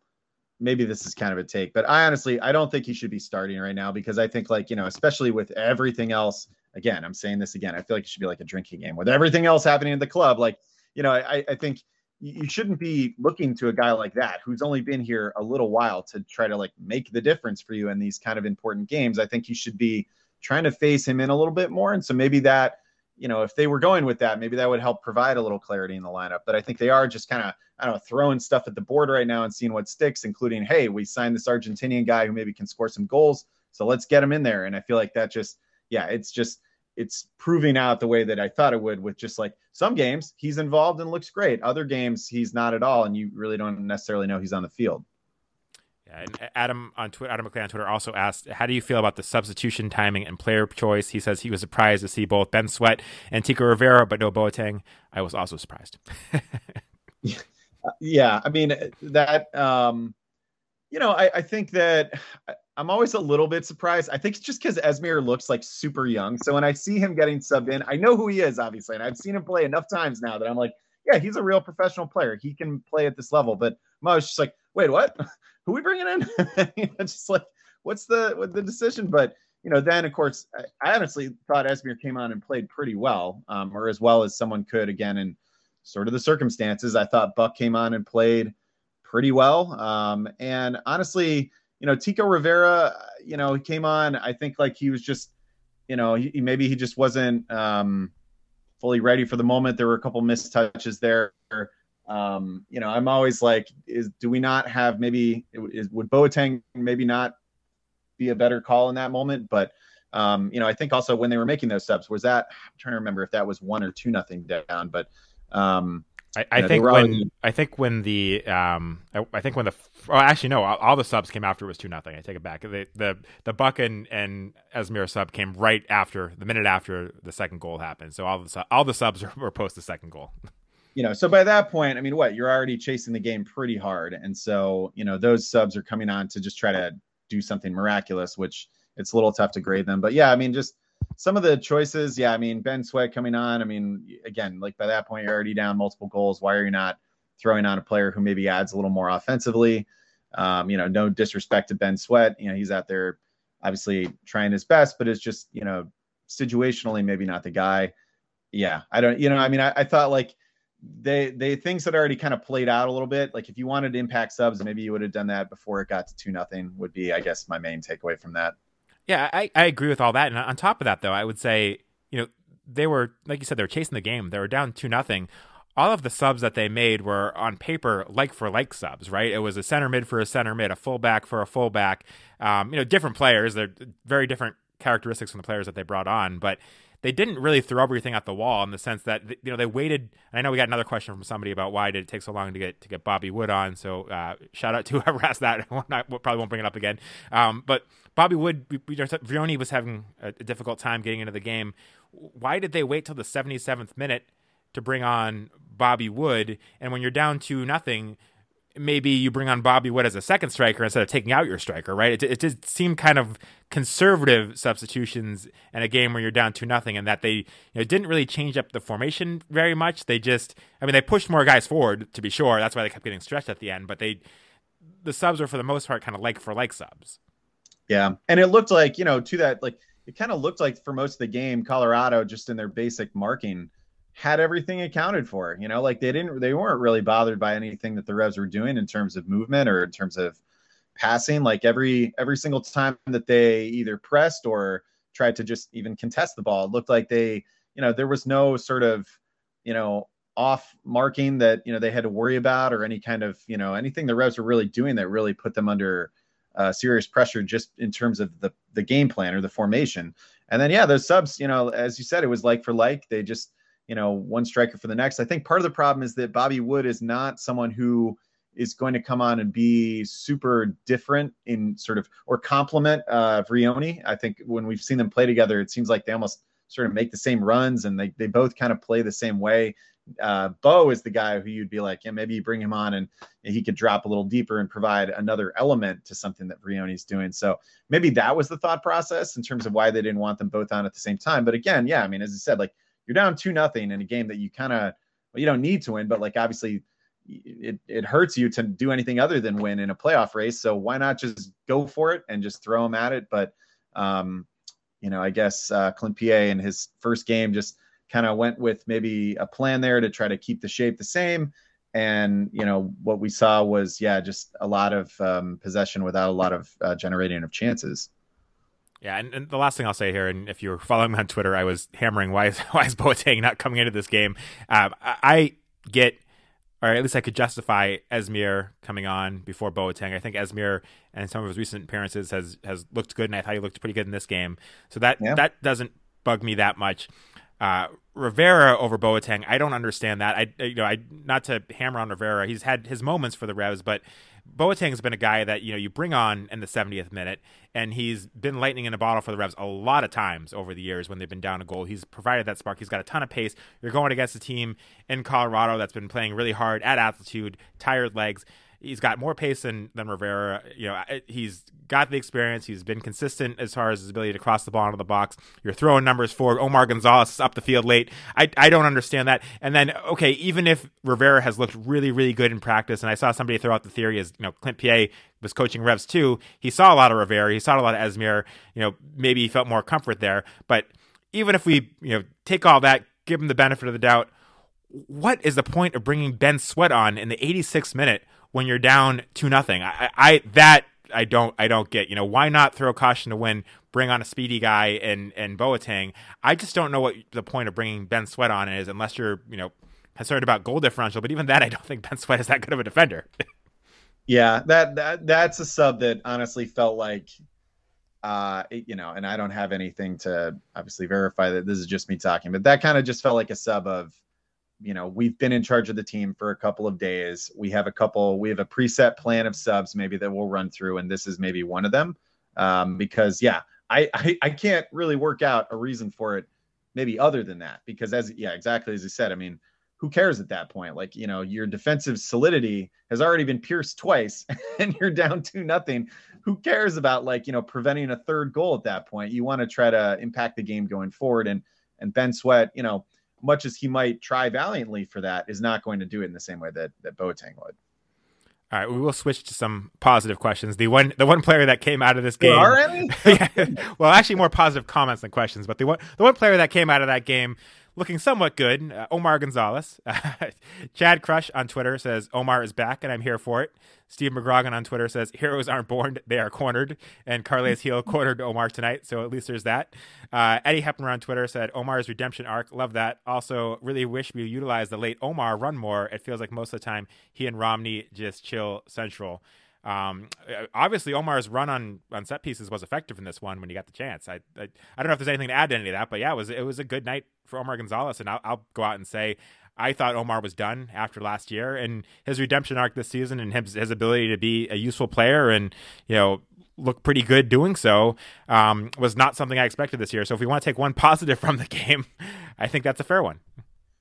maybe this is kind of a take, but I honestly I don't think he should be starting right now because I think like, you know, especially with everything else, again, I'm saying this again, I feel like it should be like a drinking game with everything else happening in the club. Like, you know, I, I think you shouldn't be looking to a guy like that who's only been here a little while to try to like make the difference for you in these kind of important games. I think you should be trying to face him in a little bit more. And so maybe that you know, if they were going with that, maybe that would help provide a little clarity in the lineup. But I think they are just kind of, I don't know, throwing stuff at the board right now and seeing what sticks, including, hey, we signed this Argentinian guy who maybe can score some goals. So let's get him in there. And I feel like that just, yeah, it's just, it's proving out the way that I thought it would with just like some games he's involved and looks great. Other games he's not at all. And you really don't necessarily know he's on the field. And Adam on Twitter, Adam McLean on Twitter also asked, "How do you feel about the substitution timing and player choice?" He says he was surprised to see both Ben Sweat and Tico Rivera, but no Boateng. I was also surprised. yeah, I mean that. Um, you know, I, I think that I'm always a little bit surprised. I think it's just because Esmir looks like super young. So when I see him getting subbed in, I know who he is, obviously, and I've seen him play enough times now that I'm like, yeah, he's a real professional player. He can play at this level. But I was just like, wait, what? who we bringing in? just like, what's the what the decision? But you know, then of course, I, I honestly thought Esmir came on and played pretty well, um, or as well as someone could again in sort of the circumstances. I thought Buck came on and played pretty well. Um, and honestly, you know, Tico Rivera, you know, he came on. I think like he was just, you know, he, maybe he just wasn't um, fully ready for the moment. There were a couple missed touches there. Um, you know, I'm always like, is do we not have maybe is would Boateng maybe not be a better call in that moment? But um, you know, I think also when they were making those subs, was that I'm trying to remember if that was one or two nothing down, but um, I, I think when already... I think when the um I, I, think when the oh actually no all, all, the subs came after it was two nothing. I take it back. The the the Buck and, and Esmir sub came right after the minute after the second goal happened. So all the all the subs were, were post the second goal you know, so by that point, I mean, what you're already chasing the game pretty hard, and so you know those subs are coming on to just try to do something miraculous, which it's a little tough to grade them. But yeah, I mean, just some of the choices. Yeah, I mean, Ben Sweat coming on. I mean, again, like by that point, you're already down multiple goals. Why are you not throwing on a player who maybe adds a little more offensively? Um, you know, no disrespect to Ben Sweat. You know, he's out there obviously trying his best, but it's just you know situationally maybe not the guy. Yeah, I don't. You know, I mean, I, I thought like they they things that already kind of played out a little bit. Like if you wanted impact subs, maybe you would have done that before it got to two nothing. Would be, I guess, my main takeaway from that. Yeah, I, I agree with all that. And on top of that, though, I would say you know they were like you said they were chasing the game. They were down two nothing. All of the subs that they made were on paper like for like subs, right? It was a center mid for a center mid, a fullback for a fullback. Um, you know, different players. They're very different characteristics from the players that they brought on, but they didn't really throw everything at the wall in the sense that you know they waited. I know we got another question from somebody about why did it take so long to get to get Bobby Wood on. So uh, shout out to whoever asked that. I probably won't bring it up again. Um, but Bobby Wood, Vrioni was having a difficult time getting into the game. Why did they wait till the 77th minute to bring on Bobby Wood? And when you're down to nothing maybe you bring on Bobby Wood as a second striker instead of taking out your striker, right? It, it just seemed kind of conservative substitutions in a game where you're down to nothing, and that they you know, didn't really change up the formation very much. They just, I mean, they pushed more guys forward to be sure. That's why they kept getting stretched at the end. But they, the subs were for the most part kind of like for like subs. Yeah, and it looked like you know to that like it kind of looked like for most of the game, Colorado just in their basic marking had everything accounted for. You know, like they didn't, they weren't really bothered by anything that the Revs were doing in terms of movement or in terms of passing. Like every every single time that they either pressed or tried to just even contest the ball, it looked like they, you know, there was no sort of, you know, off marking that you know they had to worry about or any kind of you know anything the Revs were really doing that really put them under uh, serious pressure just in terms of the the game plan or the formation. And then yeah, those subs, you know, as you said, it was like for like. They just you know one striker for the next. I think part of the problem is that Bobby Wood is not someone who is going to come on and be super different in sort of or complement uh, Vrioni. I think when we've seen them play together, it seems like they almost sort of make the same runs and they, they both kind of play the same way uh, Bou is the guy who you'd be like, yeah, maybe you bring him on and, he could drop a little deeper and provide another element to something that Vrioni's doing. So maybe that was the thought process in terms of why they didn't want them both on at the same time. But again, yeah, I mean, as I said, like you're down two nothing in a game that you kind of well, you don't need to win, but like obviously it it hurts you to do anything other than win in a playoff race. So why not just go for it and just throw them at it? But um, you know, I guess uh, Clint Peay in his first game just kind of went with maybe a plan there to try to keep the shape the same. And you know what we saw was yeah, just a lot of um, possession without a lot of uh, generating of chances. Yeah, and, and, the last thing I'll say here, and if you were following me on Twitter, I was hammering why is why is Boateng not coming into this game? Um, I, I, get, or at least I could justify Esmir coming on before Boateng. I think Esmir and some of his recent appearances has has looked good, and I thought he looked pretty good in this game. So that yeah. that doesn't bug me that much. Uh, Rivera over Boateng, I don't understand that. I you know I not to hammer on Rivera. He's had his moments for the Revs, but Boateng's been a guy that you know you bring on in the 70th minute, and he's been lightning in a bottle for the Revs a lot of times over the years when they've been down a goal. He's provided that spark. He's got a ton of pace. You're going against a team in Colorado that's been playing really hard at altitude, tired legs he's got more pace than than Rivera. You know, he's got the experience. He's been consistent as far as his ability to cross the ball into the box. You're throwing numbers for Omar Gonzalez up the field late. I I don't understand that. And then okay, even if Rivera has looked really really good in practice, and I saw somebody throw out the theory as you know Clint Peay was coaching Revs too. He saw a lot of Rivera. He saw a lot of Esmir. You know, maybe he felt more comfort there. But even if we you know take all that, give him the benefit of the doubt. What is the point of bringing Ben Sweat on in the 86th minute when you're down two nothing. I, I that I don't I don't get. You know, why not throw caution to win? Bring on a speedy guy and and Boateng. I just don't know what the point of bringing Ben Sweat on is, unless you're you know concerned about goal differential. But even that, I don't think Ben Sweat is that good of a defender. yeah, that that that's a sub that honestly felt like. Uh, you know, and I don't have anything to obviously verify that this is just me talking, but that kind of just felt like a sub of, you know, we've been in charge of the team for a couple of days. We have a couple, we have a preset plan of subs maybe that we'll run through, and this is maybe one of them. Um, because yeah, I, I I can't really work out a reason for it, maybe other than that. Because as yeah, exactly as you said, I mean, who cares at that point? Like, you know, your defensive solidity has already been pierced twice and you're down to nothing. Who cares about like, you know, preventing a third goal at that point? You want to try to impact the game going forward. And and Ben Sweat, you know, much as he might try valiantly for that, is not going to do it in the same way that that Boateng would. All right, we will switch to some positive questions. The one, the one player that came out of this game. There are any? yeah, well, actually, more positive comments than questions. But the one, the one player that came out of that game looking somewhat good. Uh, Omar Gonzalez. Chad Crush on Twitter says Omar is back and I'm here for it. Steve McGrogan on Twitter says heroes aren't born, they are cornered. And Carles Gil cornered Omar tonight, so at least there's that. Uh, Eddie Hepner on Twitter said Omar's redemption arc, love that. Also, really wish we utilized the late Omar run more. It feels like most of the time he and Romney just chill central. Um, obviously, Omar's run on, on set pieces was effective in this one when he got the chance. I, I, I don't know if there's anything to add to any of that, but yeah, it was it was a good night for Omar Gonzalez, and I'll, I'll go out and say I thought Omar was done after last year, and his redemption arc this season, and his, his ability to be a useful player, and you know look pretty good doing so, um, was not something I expected this year. So if we want to take one positive from the game, I think that's a fair one.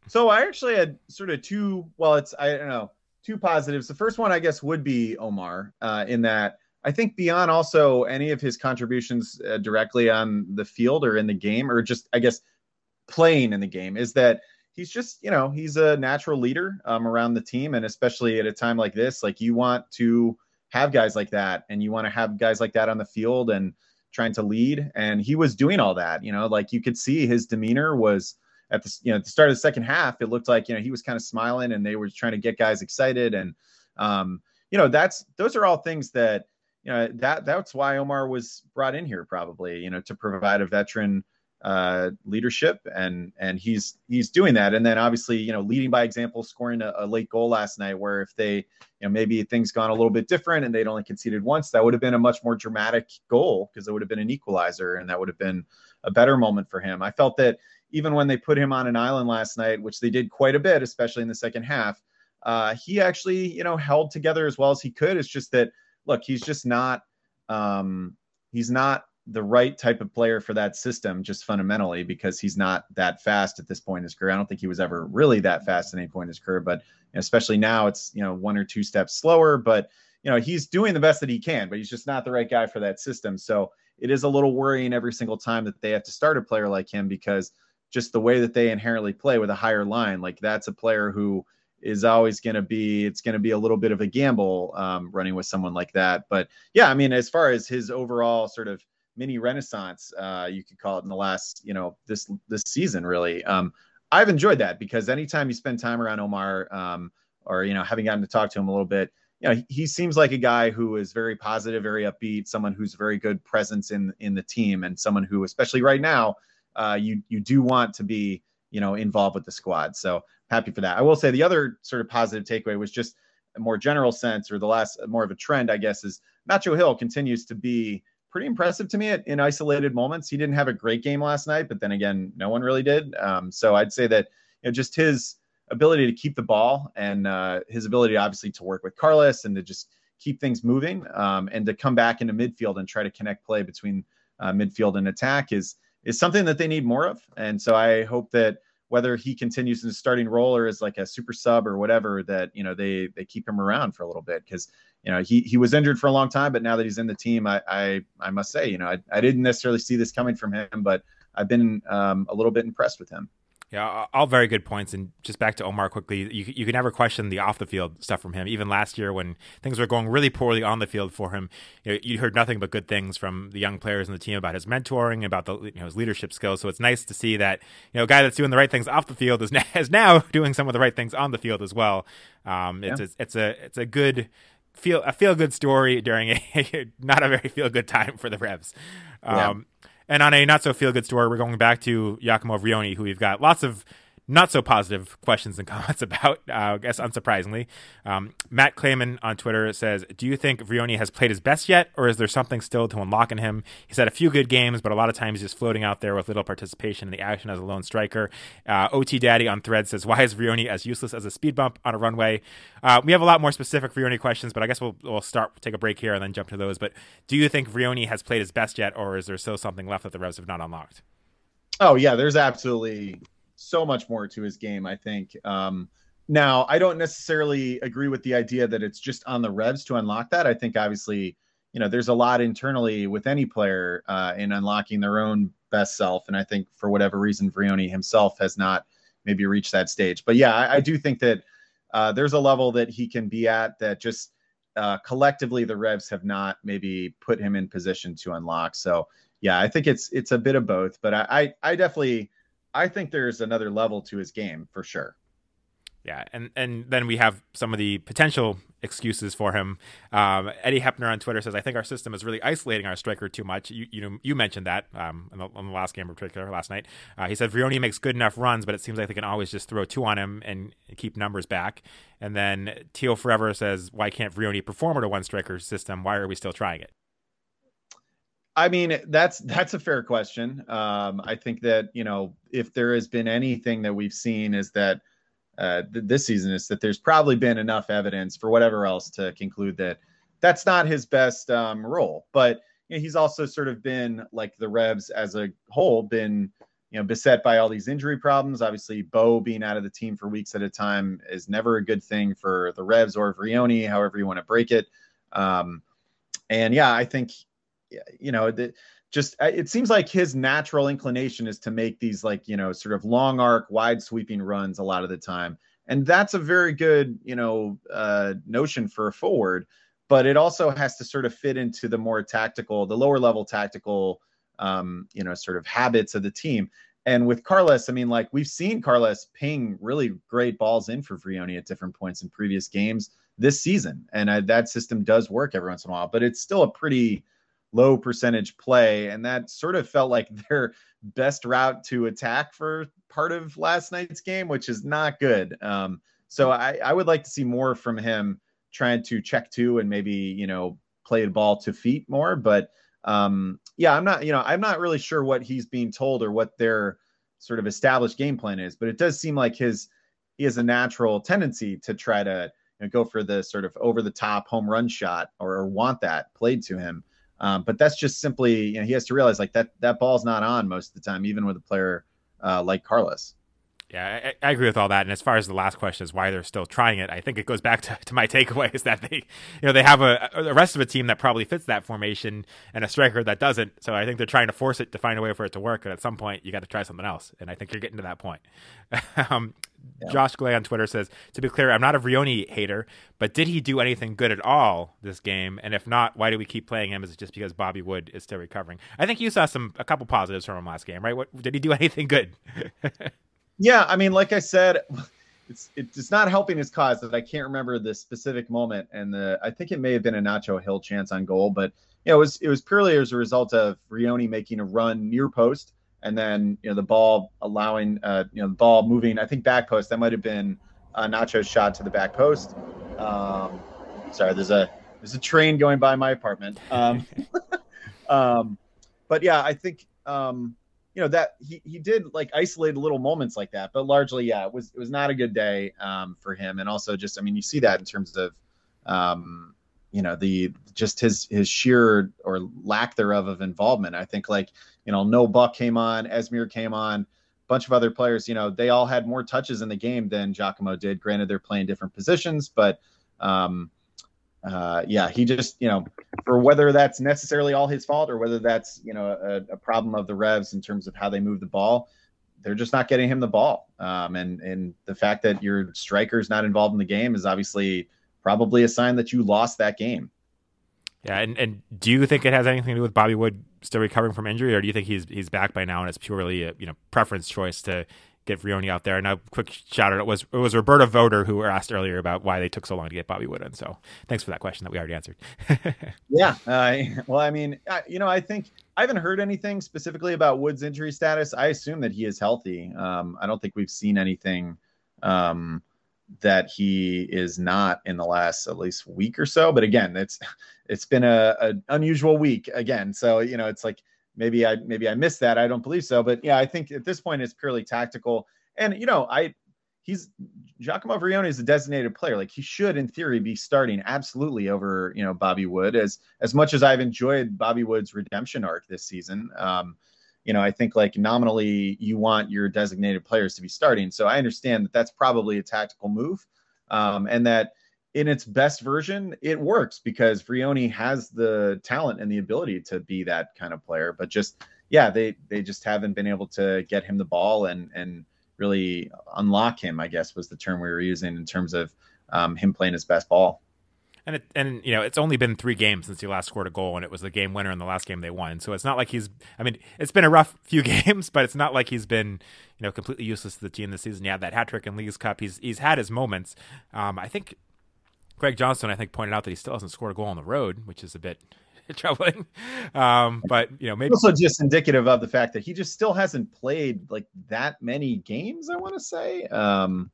So I actually had sort of two. Well, it's I don't know two positives. The first one, I guess, would be Omar, uh, in that I think beyond also any of his contributions uh, directly on the field or in the game, or just, I guess, playing in the game, is that he's just, you know, he's a natural leader um, around the team. And especially at a time like this, like you want to have guys like that and you want to have guys like that on the field and trying to lead. And he was doing all that, you know, like you could see his demeanor was at the you know at the start of the second half, it looked like you know he was kind of smiling and they were trying to get guys excited and um, you know that's those are all things that you know that that's why Omar was brought in here probably you know to provide a veteran uh, leadership and and he's he's doing that. And then obviously you know leading by example scoring a, a, late goal last night where if they you know maybe things gone a little bit different and they'd only conceded once that would have been a much more dramatic goal because it would have been an equalizer and that would have been a better moment for him. I felt that even when they put him on an island last night which they did quite a bit especially in the second half uh, he actually you know held together as well as he could. It's just that look he's just not um, he's not the right type of player for that system just fundamentally because he's not that fast at this point in his career. I don't think he was ever really that fast at any point in his career, but especially now it's, you know, one or two steps slower, but you know, he's doing the best that he can, but he's just not the right guy for that system. So it is a little worrying every single time that they have to start a player like him because just the way that they inherently play with a higher line, like that's a player who is always going to be it's going to be a little bit of a gamble um, running with someone like that but yeah i mean as far as his overall sort of mini renaissance, uh, you could call it in the last, you know, this this season really. Um, I've enjoyed that because anytime you spend time around Omar, um, or you know, having gotten to talk to him a little bit, you know, he, he seems like a guy who is very positive, very upbeat, someone who's very good presence in in the team, and someone who, especially right now, uh, you you do want to be, you know, involved with the squad. So happy for that. I will say the other sort of positive takeaway was just a more general sense, or the last more of a trend, I guess, is Nacho Gil continues to be pretty impressive to me at, in isolated moments. He didn't have a great game last night, but then again, no one really did. Um, so I'd say that you know just his ability to keep the ball and uh, his ability obviously to work with Carlos and to just keep things moving um, and to come back into midfield and try to connect play between uh, midfield and attack is is something that they need more of. And so I hope that whether he continues in the starting role or is like a super sub or whatever, that you know they they keep him around for a little bit because you know, he he was injured for a long time, but now that he's in the team, I I, I must say, you know, I, I didn't necessarily see this coming from him, but I've been um, a little bit impressed with him. Yeah, all very good points. And just back to Omar quickly, you you can never question the off the field stuff from him. Even last year, when things were going really poorly on the field for him, you, know, you heard nothing but good things from the young players in the team about his mentoring, about the you know his leadership skills. So it's nice to see that you know a guy that's doing the right things off the field is now, is now doing some of the right things on the field as well. Um, it's yeah. a, it's a it's a good feel a feel good story during a not a very feel good time for the Revs. Um, yeah. And on a not so feel good story, we're going back to Giacomo Vrioni, who we've got lots of not so positive questions and comments about, uh, I guess unsurprisingly. Um, Matt Clayman on Twitter says, Do you think Vrioni has played his best yet, or is there something still to unlock in him? He's had a few good games, but a lot of times he's just floating out there with little participation in the action as a lone striker. Uh, OT Daddy on Thread says, Why is Vrioni as useless as a speed bump on a runway? Uh, we have a lot more specific Vrioni questions, but I guess we'll, we'll start, take a break here and then jump to those. But do you think Vrioni has played his best yet, or is there still something left that the Revs have not unlocked? Oh, yeah, there's absolutely so much more to his game, I think. Um, now, I don't necessarily agree with the idea that it's just on the Revs to unlock that. I think obviously, you know, there's a lot internally with any player uh, in unlocking their own best self, and I think for whatever reason, Vrioni himself has not maybe reached that stage. But yeah, I, I do think that uh, there's a level that he can be at that just uh, collectively the Revs have not maybe put him in position to unlock. So yeah, I think it's it's a bit of both, but I I, I definitely I think there's another level to his game for sure. Yeah, and and then we have some of the potential excuses for him. Um, Eddie Hepner on Twitter says, "I think our system is really isolating our striker too much." You you you mentioned that um, in, the, the last game in particular last night. Uh, he said Vrioni makes good enough runs, but it seems like they can always just throw two on him and keep numbers back. And then Teal Forever says, "Why can't Vrioni perform at a one striker system? Why are we still trying it?" I mean, that's that's a fair question. Um, I think that you know, if there has been anything that we've seen, is that uh, th- this season is that there's probably been enough evidence for whatever else to conclude that that's not his best um, role. But you know, he's also sort of been like the Revs as a whole, been you know beset by all these injury problems. Obviously, Bou being out of the team for weeks at a time is never a good thing for the Revs or Vrioni, however you want to break it. Um, and yeah, I think you know, the, just uh, it seems like his natural inclination is to make these like you know sort of long arc, wide sweeping runs a lot of the time, and that's a very good you know uh, notion for a forward. But it also has to sort of fit into the more tactical, the lower level tactical, um, you know, sort of habits of the team. and with Carlos, I mean, like we've seen Carlos ping really great balls in for Vrioni at different points in previous games this season, and uh, that system does work every once in a while. But it's still a pretty low percentage play, and that sort of felt like their best route to attack for part of last night's game, which is not good. Um, so I, I would like to see more from him trying to check two and maybe you know play the ball to feet more, but um, yeah, I'm not, you know, I'm not really sure what he's being told or what their sort of established game plan is, but it does seem like his he has a natural tendency to try to go for the sort of over the top home run shot or, or want that played to him. Um, but that's just simply, you know, he has to realize like that that ball's not on most of the time, even with a player uh, like Carlos. Yeah, I, I, agree with all that. And as far as the last question is why they're still trying it, I think it goes back to, to my takeaway is that they, you know, they have a, a the rest of a team that probably fits that formation and a striker that doesn't. So I think they're trying to force it to find a way for it to work. And at some point, you got to try something else. And I think you're getting to that point. um, yeah. Josh Glay on Twitter says, to be clear, I'm not a Vrioni hater, but did he do anything good at all this game? And if not, why do we keep playing him? Is it just because Bobby Wood is still recovering? I think you saw some a couple positives from him last game, right? What did he do anything good? Yeah, I mean, like I said, it's it's not helping his cause that I can't remember the specific moment, and the I think it may have been a Nacho Gil chance on goal, but you know, it was it was purely as a result of Vrioni making a run near post, and then you know the ball allowing uh, you know the ball moving. I think back post that might have been Nacho's shot to the back post. Um, sorry, there's a there's a train going by my apartment. Um, um, but yeah, I think um, you know that he he did like isolate little moments like that, but largely, yeah, it was it was not a good day um, for him. And also, just I mean, you see that in terms of um, you know the just his his sheer or lack thereof of involvement. I think like you know no Buck came on, Esmir came on, a bunch of other players. You know they all had more touches in the game than Giacomo did. Granted, they're playing different positions, but um, uh, yeah, he just, you know, for whether that's necessarily all his fault or whether that's, you know, a, a, problem of the Revs in terms of how they move the ball, they're just not getting him the ball. Um, and and the fact that your striker is not involved in the game is obviously probably a sign that you lost that game. Yeah, and, and do you think it has anything to do with Bobby Wood still recovering from injury, or do you think he's he's back by now and it's purely a you know preference choice to get Vrioni out there. And a quick shout out it was it was Roberta Voter who asked earlier about why they took so long to get Bobby Wood in. So thanks for that question that we already answered. yeah, uh, well, I mean, I, you know, I think I haven't heard anything specifically about Wood's injury status. I assume that he is healthy. Um, I don't think we've seen anything um, that he is not in the last at least week or so. But again, it's it's been a, a unusual week again. So you know, it's like maybe I maybe I missed that. I don't believe so, but yeah, I think at this point it's purely tactical. And you know, I he's Giacomo Vrioni is a designated player. Like he should, in theory, be starting absolutely over you know Bobby Wood. As as much as I've enjoyed Bobby Wood's redemption arc this season, um, you know, I think like nominally you want your designated players to be starting. So I understand that that's probably a tactical move, um, and that in its best version, it works because Vrioni has the talent and the ability to be that kind of player. But just yeah, they they just haven't been able to get him the ball and and really unlock him. I guess was the term we were using in terms of um, him playing his best ball. And it, and you know it's only been three games since he last scored a goal, and it was the game winner in the last game they won. So it's not like he's. I mean, it's been a rough few games, but it's not like he's been you know completely useless to the team this season. He had that hat trick in Leagues Cup, he's he's had his moments. Um, I think Greg Johnson, I think, pointed out that he still hasn't scored a goal on the road, which is a bit troubling. Um, but you know, maybe also just indicative of the fact that he just still hasn't played like that many games. I want to say. Um,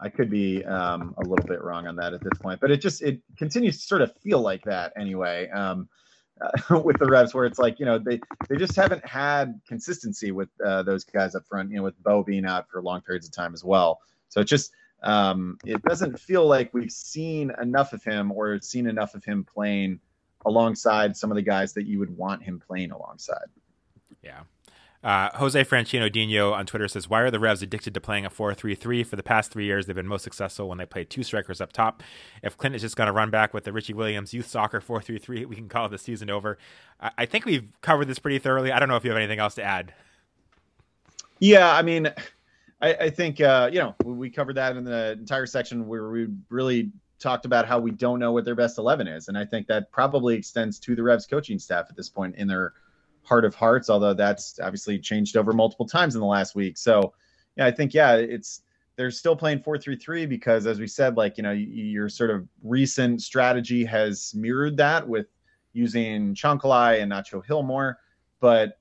I could be um, a little bit wrong on that at this point, but it just it continues to sort of feel like that anyway. Um, uh, with the Revs, where it's like you know they they just haven't had consistency with uh, those guys up front. You know, with Bou being out for long periods of time as well. So it just um, it doesn't feel like we've seen enough of him or seen enough of him playing alongside some of the guys that you would want him playing alongside. Yeah. Uh, Jose Franchino Dino on Twitter says, Why are the Revs addicted to playing a 4 3 3? For the past three years, they've been most successful when they play two strikers up top. If Clint is just going to run back with the Richie Williams youth soccer 4 3 3, we can call the season over. I-, I think we've covered this pretty thoroughly. I don't know if you have anything else to add. Yeah, I mean, I, I think uh, you know we covered that in the entire section where we really talked about how we don't know what their best eleven is, and I think that probably extends to the Revs coaching staff at this point in their heart of hearts, although that's obviously changed over multiple times in the last week. So, yeah, I think yeah, it's they're still playing 4-3-3 because as we said like, you know, your sort of recent strategy has mirrored that with using Chancalay and Nacho Gil more, but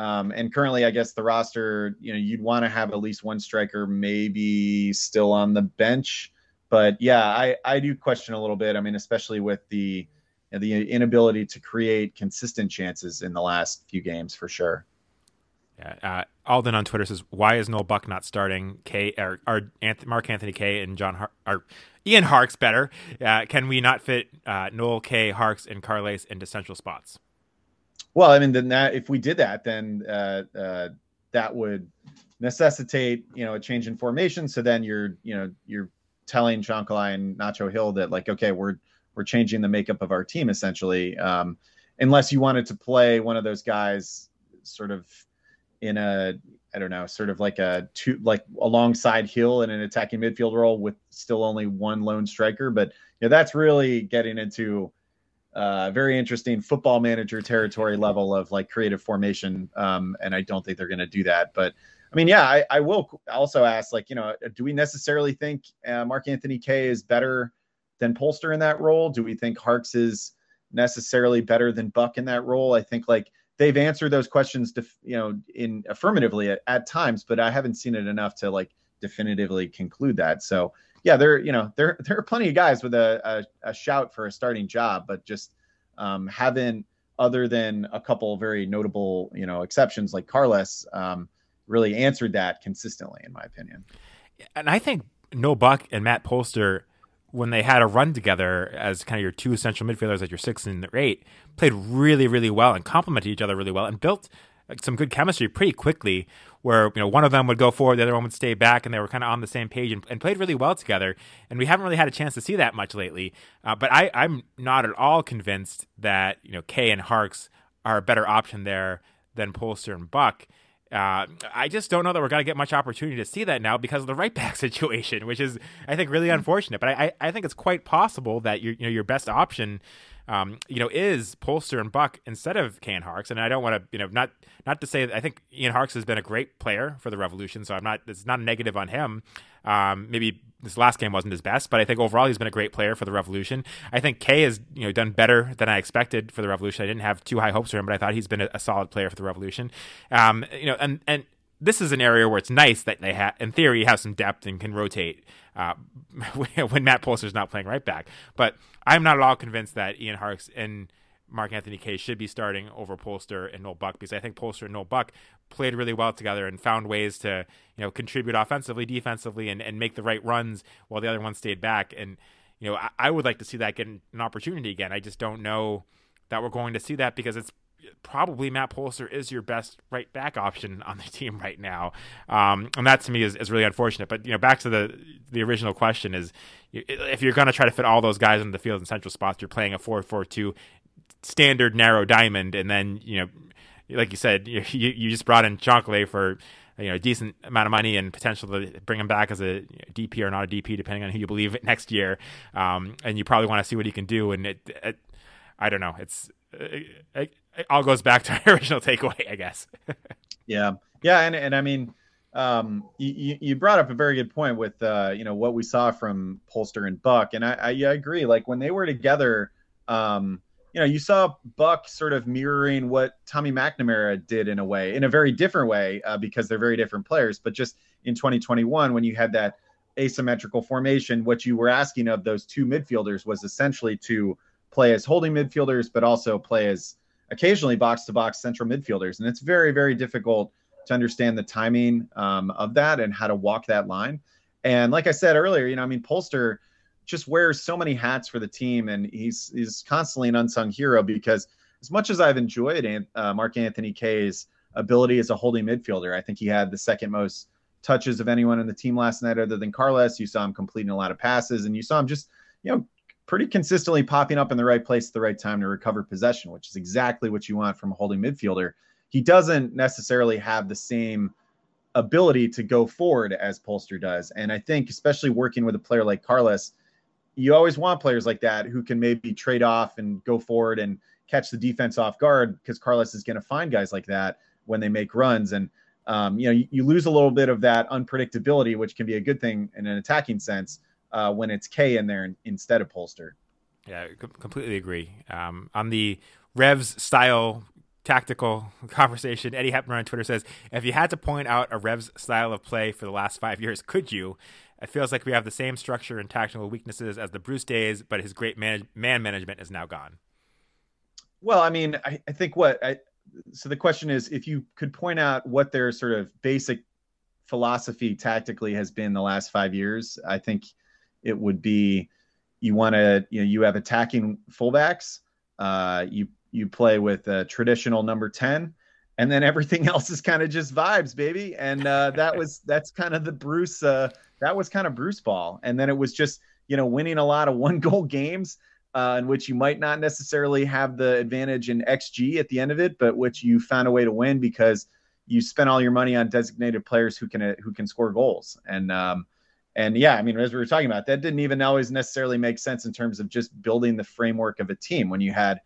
um, and currently, I guess the roster, you know, you'd want to have at least one striker, maybe still on the bench. But yeah, I, I do question a little bit. I mean, especially with the you know, the inability to create consistent chances in the last few games for sure. Yeah, uh, Alden on Twitter says, "Why is Noel Buck not starting? Kaye or, or Mark Anthony Kaye and John Har- or Ian Harkes better? Uh, can we not fit uh, Noel Kaye, Harkes, and Carles into central spots?" Well, I mean, then that if we did that, then uh, uh, that would necessitate you know a change in formation. So then you're you know you're telling Chancalay and Nacho Gil that like okay we're we're changing the makeup of our team essentially, um, unless you wanted to play one of those guys sort of in a I don't know, sort of like a two like alongside Gil in an attacking midfield role with still only one lone striker. But you know, that's really getting into uh, very interesting football manager territory level of like creative formation. Um, and I don't think they're going to do that. But I mean, yeah, I, I, will also ask, like, you know, do we necessarily think uh, Mark Anthony Kaye is better than Polster in that role? Do we think Harkes is necessarily better than Buck in that role? I think like they've answered those questions, def- you know, in affirmatively at, at times, but I haven't seen it enough to like definitively conclude that. So yeah, there you know there there are plenty of guys with a a, a shout for a starting job, but just um, haven't other than a couple very notable you know exceptions like Carles um, really answered that consistently in my opinion. And I think Noel Buck and Matt Polster when they had a run together as kind of your two central midfielders at your six and your eight, played really, really well and complemented each other really well and built some good chemistry pretty quickly where you know one of them would go forward the other one would stay back and they were kind of on the same page and, and, played really well together. And we haven't really had a chance to see that much lately. Uh, but I, i'm not at all convinced that you know Kaye and harkes are a better option there than polster and buck. Uh, I just don't know that we're going to get much opportunity to see that now because of the right back situation, which is, I think, really unfortunate. But I, I think it's quite possible that your, you know, your best option um, you know, is Polster and Buck instead of Kaye Harkes. And I don't want to, you know, not not to say I think Ian Harkes has been a great player for the Revolution, so I'm not. It's not a negative on him. Um, maybe this last game wasn't his best, but I think overall he's been a great player for the Revolution. I think Kaye has you know done better than I expected for the Revolution. I didn't have too high hopes for him, but I thought he's been a, a solid player for the Revolution. Um, you know, and and this is an area where it's nice that they have, in theory, have some depth and can rotate uh, when Matt Polster's not playing right back. But I'm not at all convinced that Ian Harkes and Mark Anthony Kaye should be starting over Polster and Noel Buck because I think Polster and Noel Buck played really well together and found ways to you know contribute offensively, defensively, and, and make the right runs while the other one stayed back. And you know I, I would like to see that get an opportunity again. I just don't know that we're going to see that because it's probably Matt Polster is your best right back option on the team right now, um, and that to me is, is really unfortunate. But you know, back to the the original question is, if you're going to try to fit all those guys in the field in central spots, you're playing a four four two standard narrow diamond, and then you know, like you said, you you just brought in Chancalay for you know a decent amount of money and potential to bring him back as a DP or not a DP, depending on who you believe next year. Um, and you probably want to see what he can do. And it, it I don't know. It's it, it all goes back to our original takeaway, I guess. yeah, yeah, and and I mean, um, you you brought up a very good point with uh, you know what we saw from Polster and Buck, and I, I, I agree. Like when they were together, um, you know, you saw Buck sort of mirroring what Tommy McNamara did in a way, in a very different way, uh, because they're very different players. But just in 2021, when you had that asymmetrical formation, what you were asking of those two midfielders was essentially to play as holding midfielders, but also play as occasionally box to box central midfielders. And it's very, very difficult to understand the timing um, of that and how to walk that line. And like I said earlier, you know, I mean, Polster just wears so many hats for the team, and he's he's constantly an unsung hero because as much as I've enjoyed uh, Mark Anthony Kaye's ability as a holding midfielder, I think he had the second most touches of anyone in the team last night, other than Carles. You saw him completing a lot of passes, and you saw him just you know pretty consistently popping up in the right place at the right time to recover possession, which is exactly what you want from a holding midfielder. He doesn't necessarily have the same ability to go forward as Polster does. And I think, especially working with a player like Carlos, you always want players like that who can maybe trade off and go forward and catch the defense off guard because Carlos is going to find guys like that when they make runs. And, um, you know, you, you, lose a little bit of that unpredictability, which can be a good thing in an attacking sense uh, when it's Kaye in there instead of Polster. Yeah, completely agree. Um, on the Revs style tactical conversation, Eddie Hepner on Twitter says, if you had to point out a Revs style of play for the last five years, could you? It feels like we have the same structure and tactical weaknesses as the Bruce days, but his great man, man management is now gone. Well, I mean, I, I think what I, so the question is if you could point out what their sort of basic philosophy tactically has been the last five years, I think it would be you want to you know you have attacking fullbacks, uh, you you play with a traditional number ten, and then everything else is kind of just vibes, baby. And uh, that was that's kind of the Bruce uh, that was kind of Bruce ball, and then it was just you know winning a lot of one goal games uh, in which you might not necessarily have the advantage in XG at the end of it, but which you found a way to win because you spent all your money on designated players who can who can score goals. And um, and yeah, I mean, as we were talking about, that didn't even always necessarily make sense in terms of just building the framework of a team. When you had,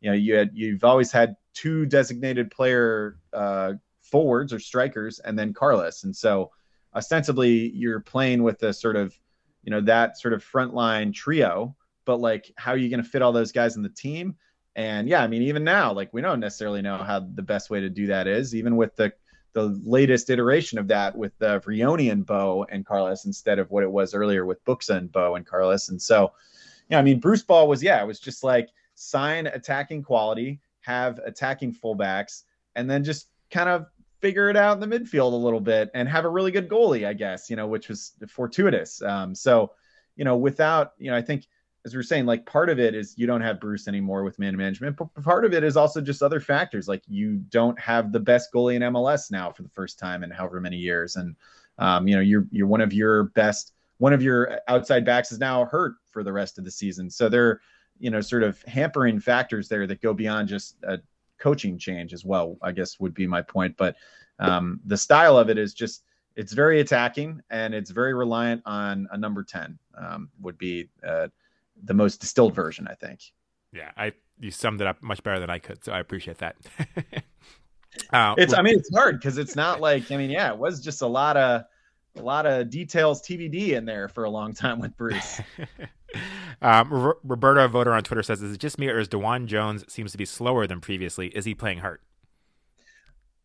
you know, you had you've always had two designated player uh, forwards or strikers, and then Carlos, and so ostensibly you're playing with a sort of, you know, that sort of frontline trio but like how are you going to fit all those guys in the team? And yeah, I mean, even now, like we don't necessarily know how the best way to do that is, even with the the latest iteration of that with the uh, Vrioni and Bou and Carlos instead of what it was earlier with Buksa and Bou and Carlos. And so, yeah, I mean, Bruce Ball was yeah, it was just like sign attacking quality, have attacking fullbacks, and then just kind of figure it out in the midfield a little bit and have a really good goalie, I guess, you know, which was fortuitous. Um, so, you know, without, you know, I think as we are saying, like part of it is you don't have Bruce anymore with man management, but part of it is also just other factors. Like you don't have the best goalie in MLS now for the first time in however many years, and um, you know you're you're one of your best, one of your outside backs is now hurt for the rest of the season. So they're you know sort of hampering factors there that go beyond just a coaching change as well. I guess would be my point, but um, the style of it is just it's very attacking and it's very reliant on a number ten. Um, would be uh, the most distilled version, I think. Yeah, I you summed it up much better than I could, so I appreciate that. uh, it's I mean it's hard because it's not like I mean yeah it was just a lot of a lot of details TBD in there for a long time with Bruce. um, R- Roberta Voter on Twitter says, "Is it just me or is DeJuan Jones seems to be slower than previously? Is he playing hurt?"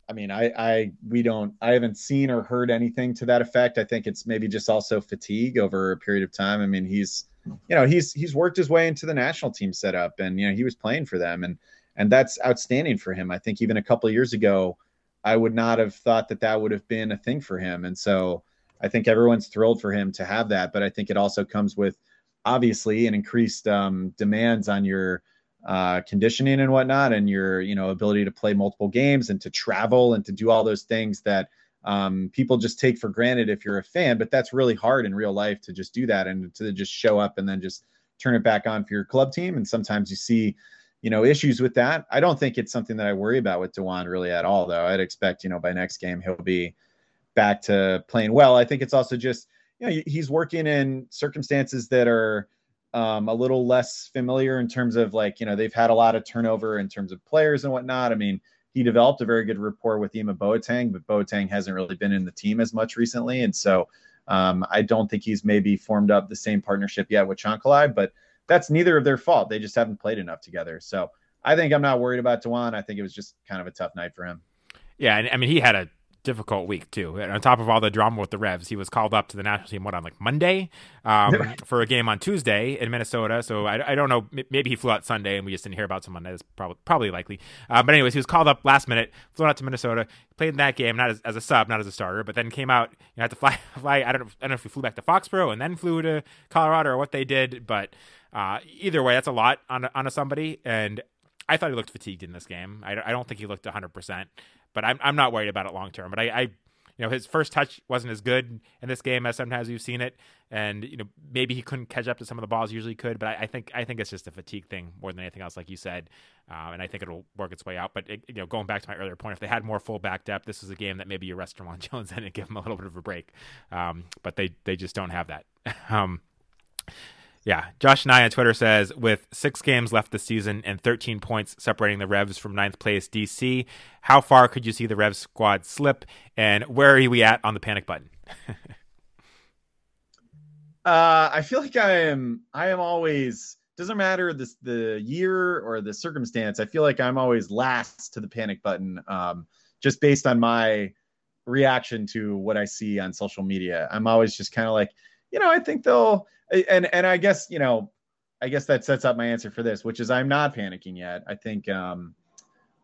I mean, I, I, we don't, I haven't seen or heard anything to that effect. I think it's maybe just also fatigue over a period of time. I mean, he's, you know, he's, he's worked his way into the national team setup and, you know, he was playing for them and, and that's outstanding for him. I think even a couple years ago, I would not have thought that that would have been a thing for him. And so I think everyone's thrilled for him to have that. But I think it also comes with obviously an increased um, demands on your, uh, conditioning and whatnot, and your you know ability to play multiple games and to travel and to do all those things that um, people just take for granted if you're a fan. But that's really hard in real life to just do that and to just show up and then just turn it back on for your club team. And sometimes you see you know issues with that. I don't think it's something that I worry about with DeJuan really at all, though. I'd expect you know by next game he'll be back to playing well. I think it's also just you know he's working in circumstances that are um, a little less familiar in terms of like you know they've had a lot of turnover in terms of players and whatnot. I mean, he developed a very good rapport with Ema Boateng, but Boateng hasn't really been in the team as much recently, and so um, I don't think he's maybe formed up the same partnership yet with Chancalay. But that's neither of their fault; they just haven't played enough together. So I think I'm not worried about DeJuan. I think it was just kind of a tough night for him. Yeah, and I mean he had a difficult week too. And on top of all the drama with the Revs, he was called up to the national team what on like Monday um, for a game on Tuesday in Minnesota. So I, I don't know. Maybe he flew out Sunday and we just didn't hear about some Monday. That's probably probably likely. Uh, but anyways, he was called up last minute, flew out to Minnesota, played in that game not as, as a sub, not as a starter, but then came out. You know, had to fly. fly I don't know. I don't know if he flew back to Foxborough and then flew to Colorado or what they did, but uh, either way, that's a lot on on a somebody and. I thought he looked fatigued in this game. I, I don't think he looked 100% but I'm I'm not worried about it long term. But I, I, you know, his first touch wasn't as good in this game as sometimes we've seen it, and you know maybe he couldn't catch up to some of the balls he usually could. But I, I think I think it's just a fatigue thing more than anything else, like you said, uh, and I think it'll work its way out. But it, you know, going back to my earlier point, if they had more full back depth, this is a game that maybe you rest DeJuan Jones in and give him a little bit of a break. Um, but they they just don't have that. um, Yeah, Josh Nye on Twitter says, with six games left this season and 13 points separating the Revs from ninth place DC, how far could you see the Revs squad slip, and where are we at on the panic button? uh, I feel like I am. I am always. Doesn't matter the the year or the circumstance. I feel like I'm always last to the panic button, um, just based on my reaction to what I see on social media. I'm always just kind of like, you know, I think they'll and and I guess you know, I guess that sets up my answer for this, which is I'm not panicking yet. I think um,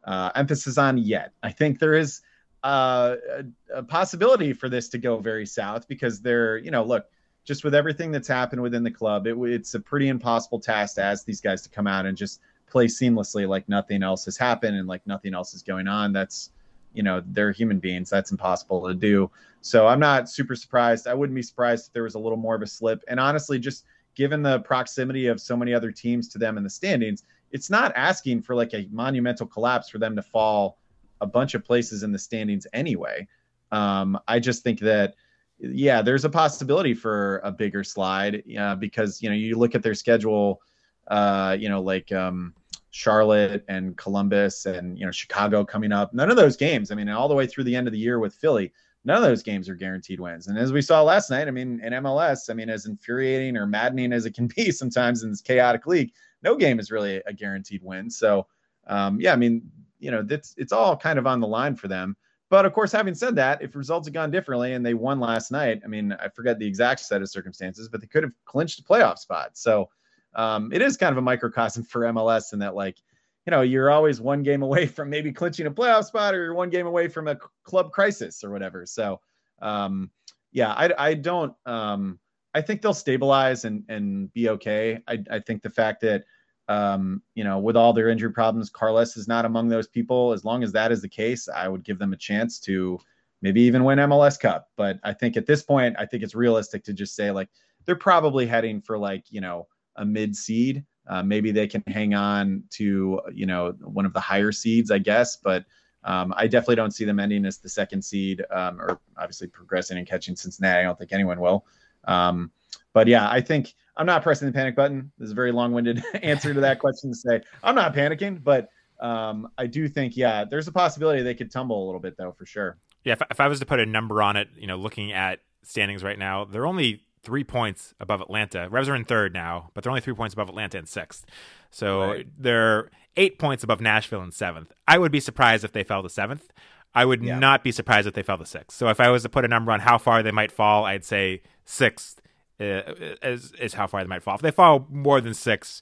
uh, emphasis on yet. I think there is uh, a, a possibility for this to go very south because they're you know look just with everything that's happened within the club, it, it's a pretty impossible task to ask these guys to come out and just play seamlessly like nothing else has happened and like nothing else is going on. That's you know they're human beings. That's impossible to do. So i'm not super surprised. I wouldn't be surprised if there was a little more of a slip. And honestly just given the proximity of so many other teams to them in the standings it's not asking for like a monumental collapse for them to fall a bunch of places in the standings anyway. Um, i just think that yeah there's a possibility for a bigger slide uh, because you know you look at their schedule uh, you know like um, Charlotte and Columbus and you know Chicago coming up. None of those games. I mean, all the way through the end of the year with Philly, none of those games are guaranteed wins. And as we saw last night, I mean, in MLS, I mean, as infuriating or maddening as it can be sometimes in this chaotic league, no game is really a guaranteed win. So, um, yeah, I mean, you know, it's it's all kind of on the line for them. But of course, having said that, if results had gone differently and they won last night, I mean, I forget the exact set of circumstances, but they could have clinched a playoff spot. So um, it is kind of a microcosm for MLS in that like you know you're always one game away from maybe clinching a playoff spot or you're one game away from a club crisis or whatever. So um, yeah, I, I don't. Um, I think they'll stabilize and and be okay. I, I think the fact that um, you know with all their injury problems, Carlos is not among those people. As long as that is the case, I would give them a chance to maybe even win MLS Cup. But I think at this point, I think it's realistic to just say like they're probably heading for like you know a mid seed. Uh, maybe they can hang on to you know one of the higher seeds, I guess. But um, I definitely don't see them ending as the second seed, um, or obviously progressing and catching Cincinnati. I don't think anyone will. Um, but yeah, I think I'm not pressing the panic button. This is a very long-winded answer to that question to say I'm not panicking, but um, I do think yeah, there's a possibility they could tumble a little bit though, for sure. Yeah, if, if I was to put a number on it, you know, looking at standings right now, they're only three points above Atlanta. Revs are in third now, but they're only three points above Atlanta in sixth. So right. they're eight points above Nashville in seventh. I would be surprised if they fell to seventh. I would yeah. not be surprised if they fell to sixth. So if I was to put a number on how far they might fall, I'd say sixth uh, is, is how far they might fall. If they fall more than six,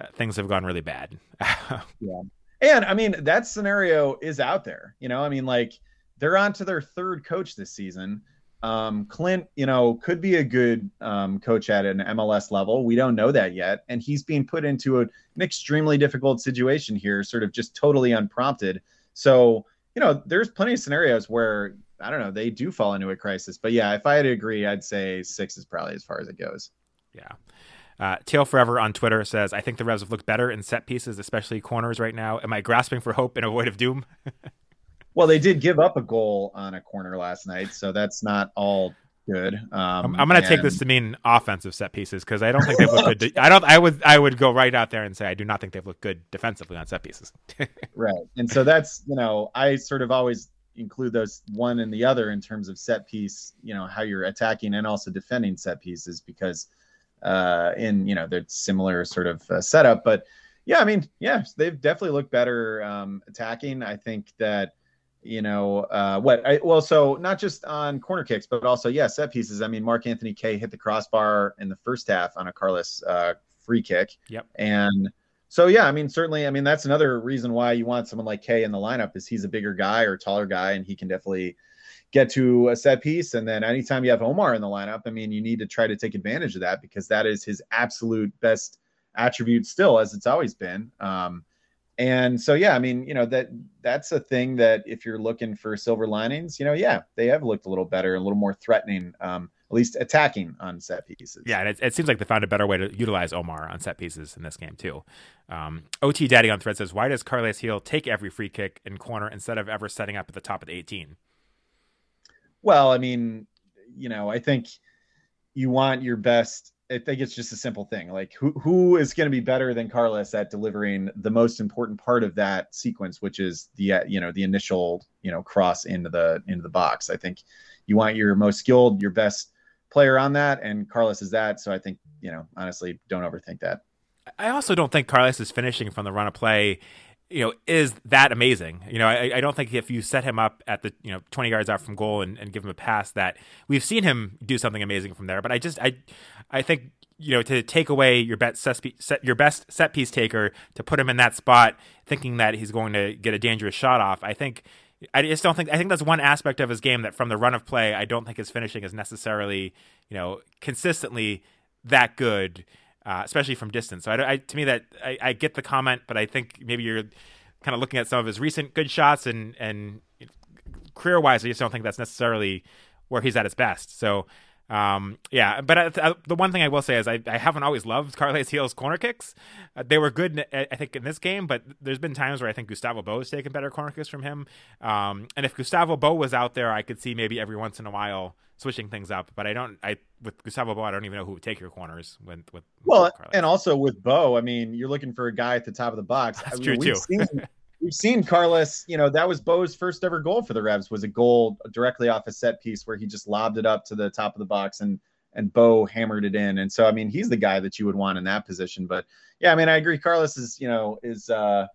uh, things have gone really bad. yeah. And I mean, that scenario is out there. You know, I mean, like they're on to their third coach this season um, Clint, you know, could be a good um, coach at an MLS level. We don't know that yet. And he's being put into a, an extremely difficult situation here, sort of just totally unprompted. So, you know, there's plenty of scenarios where, I don't know, they do fall into a crisis. But yeah, if I had to agree, I'd say six is probably as far as it goes. Yeah. Uh, Tail Forever on Twitter says, I think the Revs have looked better in set pieces, especially corners right now. Am I grasping for hope in a void of doom? Well, they did give up a goal on a corner last night, so that's not all good. Um, I'm, I'm going to take this to mean offensive set pieces because I don't think they've looked good. I don't. I would. I would go right out there and say I do not think they've looked good defensively on set pieces. right, and so that's you know I sort of always include those one and the other in terms of set piece. You know how you're attacking and also defending set pieces because uh, in you know they're similar sort of uh, setup, but yeah, I mean yeah they've definitely looked better um, attacking. I think that you know uh, what I, well so not just on corner kicks but also yeah set pieces. I mean mark anthony kaye hit the crossbar in the first half on a carlos uh, free kick. Yep. And so yeah i mean certainly i mean that's another reason why you want someone like kaye in the lineup is he's a bigger guy or taller guy and he can definitely get to a set piece. And then anytime you have omar in the lineup i mean you need to try to take advantage of that because that is his absolute best attribute still as it's always been. Um, and so yeah i mean you know that that's a thing that if you're looking for silver linings you know yeah they have looked a little better a little more threatening um at least attacking on set pieces. Yeah and it, it seems like they found a better way to utilize omar on set pieces in this game too. Um, ot daddy on thread says why does carles gil take every free kick and corner instead of ever setting up at the top of the 18 well i mean you know i think you want your best I think it's just a simple thing. Like who who is going to be better than Carlos at delivering the most important part of that sequence, which is the you know the initial you know cross into the into the box. I think you want your most skilled, your best player on that, and Carlos is that. So I think you know honestly, don't overthink that. I also don't think Carlos is finishing from the run of play you know, is that amazing. You know, I, I, don't think if you set him up at the, you know, 20 yards out from goal and, and give him a pass that we've seen him do something amazing from there. But I just, I, I think, you know, to take away your best set, your best set piece taker to put him in that spot, thinking that he's going to get a dangerous shot off. I think, I just don't think, I think that's one aspect of his game that from the run of play, I don't think his finishing is necessarily, you know, consistently that good uh, especially from distance. So I, I to me that I, I, get the comment, but I think maybe you're kind of looking at some of his recent good shots and and career wise, I just don't think that's necessarily where he's at his best. So. Um, yeah, but uh, uh, the one thing I will say is I, I haven't always loved Carles Gil's corner kicks. Uh, they were good, I think, in this game, but there's been times where I think Gustavo Bou has taken better corner kicks from him. Um, and if Gustavo Bou was out there, I could see maybe every once in a while switching things up. But I don't. I with Gustavo Bou, I don't even know who would take your corners with with. Well, and also with Bou, I mean, you're looking for a guy at the top of the box. That's I mean, true too. Seen, we've seen Carlos. You know, that was Bou's first ever goal for the Revs. Was a goal directly off a set piece where he just lobbed it up to the top of the box and and Bo hammered it in. And so, I mean, he's the guy that you would want in that position. But yeah, I mean, I agree. Carlos is, you know, is uh,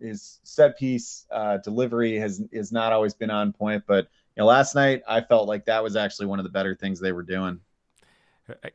is set piece uh, delivery has is not always been on point, but know, last night I felt like that was actually one of the better things they were doing.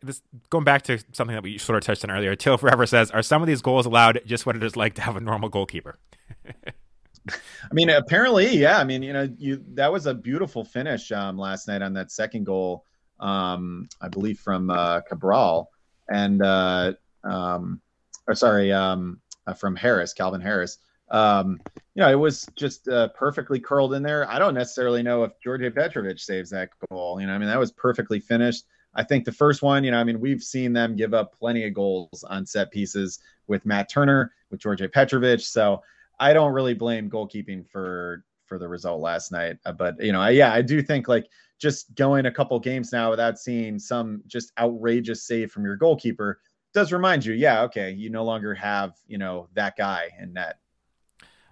This going back to something that we sort of touched on earlier. Till Forever says, "Are some of these goals allowed just what it is like to have a normal goalkeeper?" I mean, apparently, yeah. I mean, you know, you that was a beautiful finish um, last night on that second goal. Um, I believe from uh, Cabral and uh, um, or sorry, um, uh, from Harris, Calvin Harris. Um, you know, it was just uh, perfectly curled in there. I don't necessarily know if Djordje Petrovic saves that goal. You know, I mean, that was perfectly finished. I think the first one, you know, I mean, we've seen them give up plenty of goals on set pieces with Matt Turner, with Djordje Petrovic. So I don't really blame goalkeeping for for the result last night. Uh, but you know, I, yeah, I do think like just going a couple games now without seeing some just outrageous save from your goalkeeper does remind you, yeah, okay, you no longer have you know that guy in net.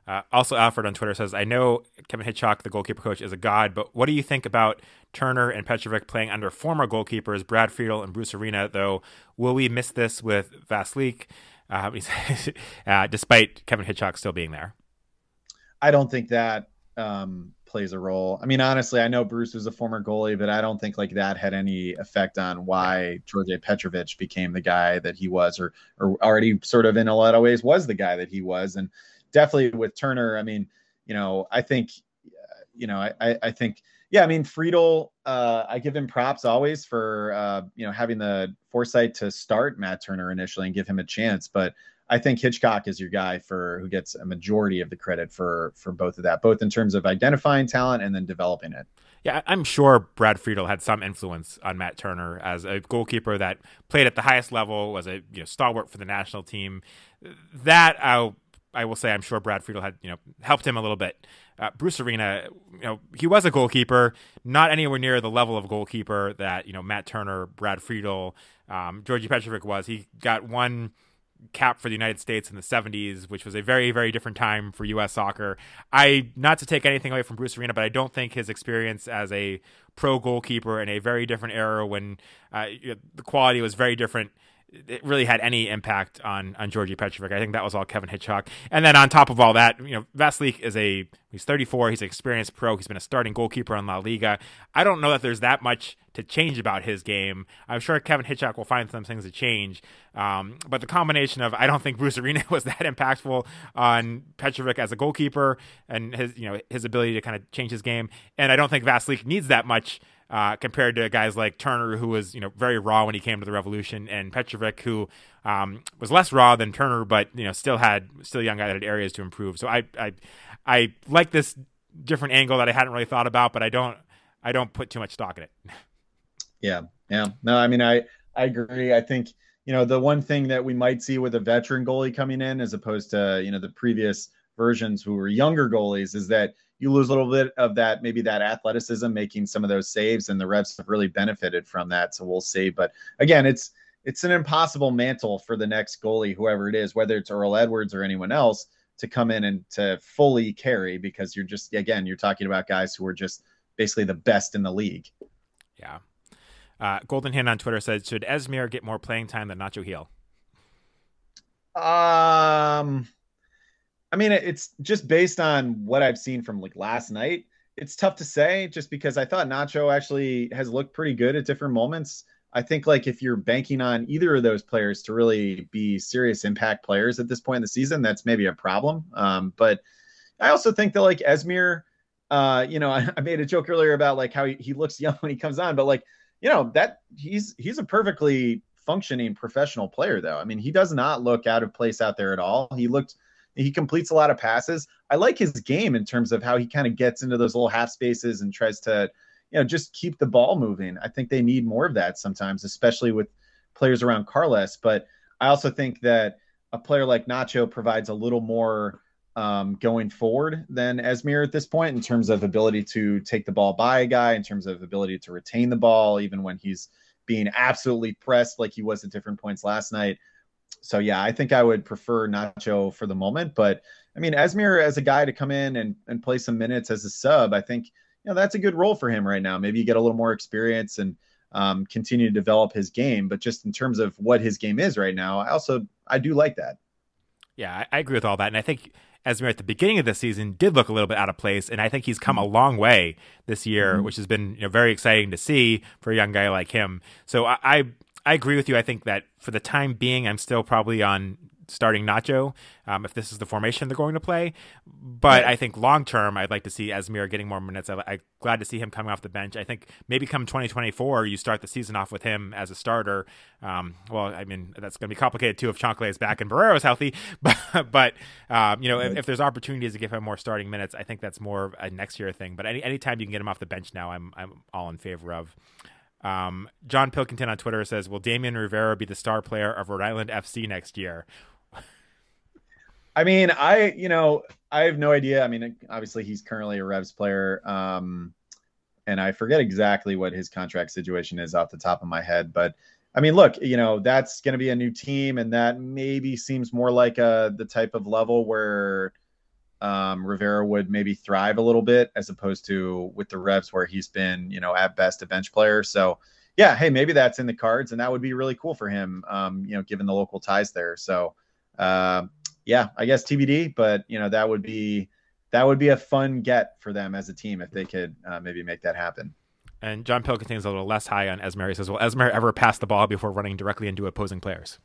Uh, also, Alfred on Twitter says, I know Kevin Hitchcock, the goalkeeper coach, is a god, but what do you think about Turner and Petrovic playing under former goalkeepers Brad Friedel and Bruce Arena, though? Will we miss this with Vaclík, uh, uh, despite Kevin Hitchcock still being there? I don't think that um, plays a role. I mean, honestly, I know Bruce was a former goalie, but I don't think like that had any effect on why Djordje Petrovic became the guy that he was, or or already sort of in a lot of ways was the guy that he was. And definitely with Turner, I mean, you know, I think, you know, I, I think, yeah, I mean, Friedel, uh, I give him props always for, uh, you know, having the foresight to start Matt Turner initially and give him a chance. But I think Hitchcock is your guy for who gets a majority of the credit for for both of that, both in terms of identifying talent and then developing it. Yeah, I'm sure Brad Friedel had some influence on Matt Turner as a goalkeeper that played at the highest level, was a you know, stalwart for the national team. That I'll I will say I'm sure Brad Friedel had you know helped him a little bit. Uh, Bruce Arena, you know, he was a goalkeeper, not anywhere near the level of goalkeeper that you know Matt Turner, Brad Friedel, um, Djordje Petrovic was. He got one cap for the United States in the 70s, which was a very, very different time for U.S. soccer. I, not to take anything away from Bruce Arena, but I don't think his experience as a pro goalkeeper in a very different era when uh, the quality was very different it really had any impact on on Djordje Petrovic. I think that was all Kevin Hitchcock. And then on top of all that, you know, Vaclík is a he's 34. He's an experienced pro. He's been a starting goalkeeper in La Liga. I don't know that there's that much to change about his game. I'm sure Kevin Hitchcock will find some things to change. Um, but the combination of I don't think Bruce Arena was that impactful on Petrovic as a goalkeeper and his you know his ability to kind of change his game, and I don't think Vaclík needs that much uh, compared to guys like Turner, who was you know very raw when he came to the Revolution, and Petrovic, who um, was less raw than Turner, but you know still had still a young guy that had areas to improve. So I I I like this different angle that I hadn't really thought about, but I don't I don't put too much stock in it. Yeah, yeah. No, I mean I I agree. I think you know the one thing that we might see with a veteran goalie coming in, as opposed to you know the previous versions who were younger goalies, is that you lose a little bit of that, maybe that athleticism, making some of those saves, and the Revs have really benefited from that. So we'll see. But again, it's it's an impossible mantle for the next goalie, whoever it is, whether it's Earl Edwards or anyone else, to come in and to fully carry because you're just again you're talking about guys who are just basically the best in the league. Yeah. Uh, Golden Hand on Twitter said, "Should Esmir get more playing time than Nacho Gil?" Um, I mean, it's just based on what I've seen from like last night. It's tough to say, just because I thought Nacho actually has looked pretty good at different moments. I think like if you're banking on either of those players to really be serious impact players at this point in the season, that's maybe a problem. Um, but I also think that like Esmir, uh, you know, I, I, made a joke earlier about like how he, he looks young when he comes on, but like, you know, that he's he's a perfectly functioning professional player though. I mean, he does not look out of place out there at all. He looked he completes a lot of passes. I like his game in terms of how he kind of gets into those little half spaces and tries to you know, just keep the ball moving. I think they need more of that sometimes, especially with players around Carles. But I also think that a player like Nacho provides a little more um, going forward than Esmir at this point in terms of ability to take the ball by a guy, in terms of ability to retain the ball, even when he's being absolutely pressed like he was at different points last night. So yeah, I think I would prefer Nacho for the moment. But I mean, Esmir as a guy to come in and, and play some minutes as a sub, I think you know that's a good role for him right now. Maybe you get a little more experience and um, continue to develop his game. But just in terms of what his game is right now, I also I do like that. Yeah, I, agree with all that, and I think Esmir at the beginning of the season did look a little bit out of place, and I think he's come a mm-hmm. long way this year, mm-hmm. which has been you know, very exciting to see for a young guy like him. So I, I I agree with you. I think that for the time being, I'm still probably on starting Nacho um, if this is the formation they're going to play. But I think long term, I'd like to see Esmir getting more minutes. I, am glad to see him coming off the bench. I think maybe come 2024, you start the season off with him as a starter. Um, well, I mean that's going to be complicated too if Chancalay is back and Borrero is healthy. But, but um, you know, if, if, there's opportunities to give him more starting minutes, I think that's more a next year thing. But any anytime you can get him off the bench now, I'm I'm all in favor of. Um, John Pilkington on Twitter says, "Will Damian Rivera be the star player of Rhode Island FC next year?" I mean, I you know I have no idea. I mean, obviously he's currently a Revs player, um, and I forget exactly what his contract situation is off the top of my head. But I mean, look, you know that's going to be a new team, and that maybe seems more like a uh, the type of level where um, Rivera would maybe thrive a little bit, as opposed to with the Revs where he's been, you know, at best a bench player. So yeah, hey, maybe that's in the cards, and that would be really cool for him, um, you know, given the local ties there. So. Uh, yeah, I guess TBD, but you know that would be that would be a fun get for them as a team if they could uh, maybe make that happen. And John Pilkington's a little less high on Esmir. He says, "Will Esmir ever pass the ball before running directly into opposing players?"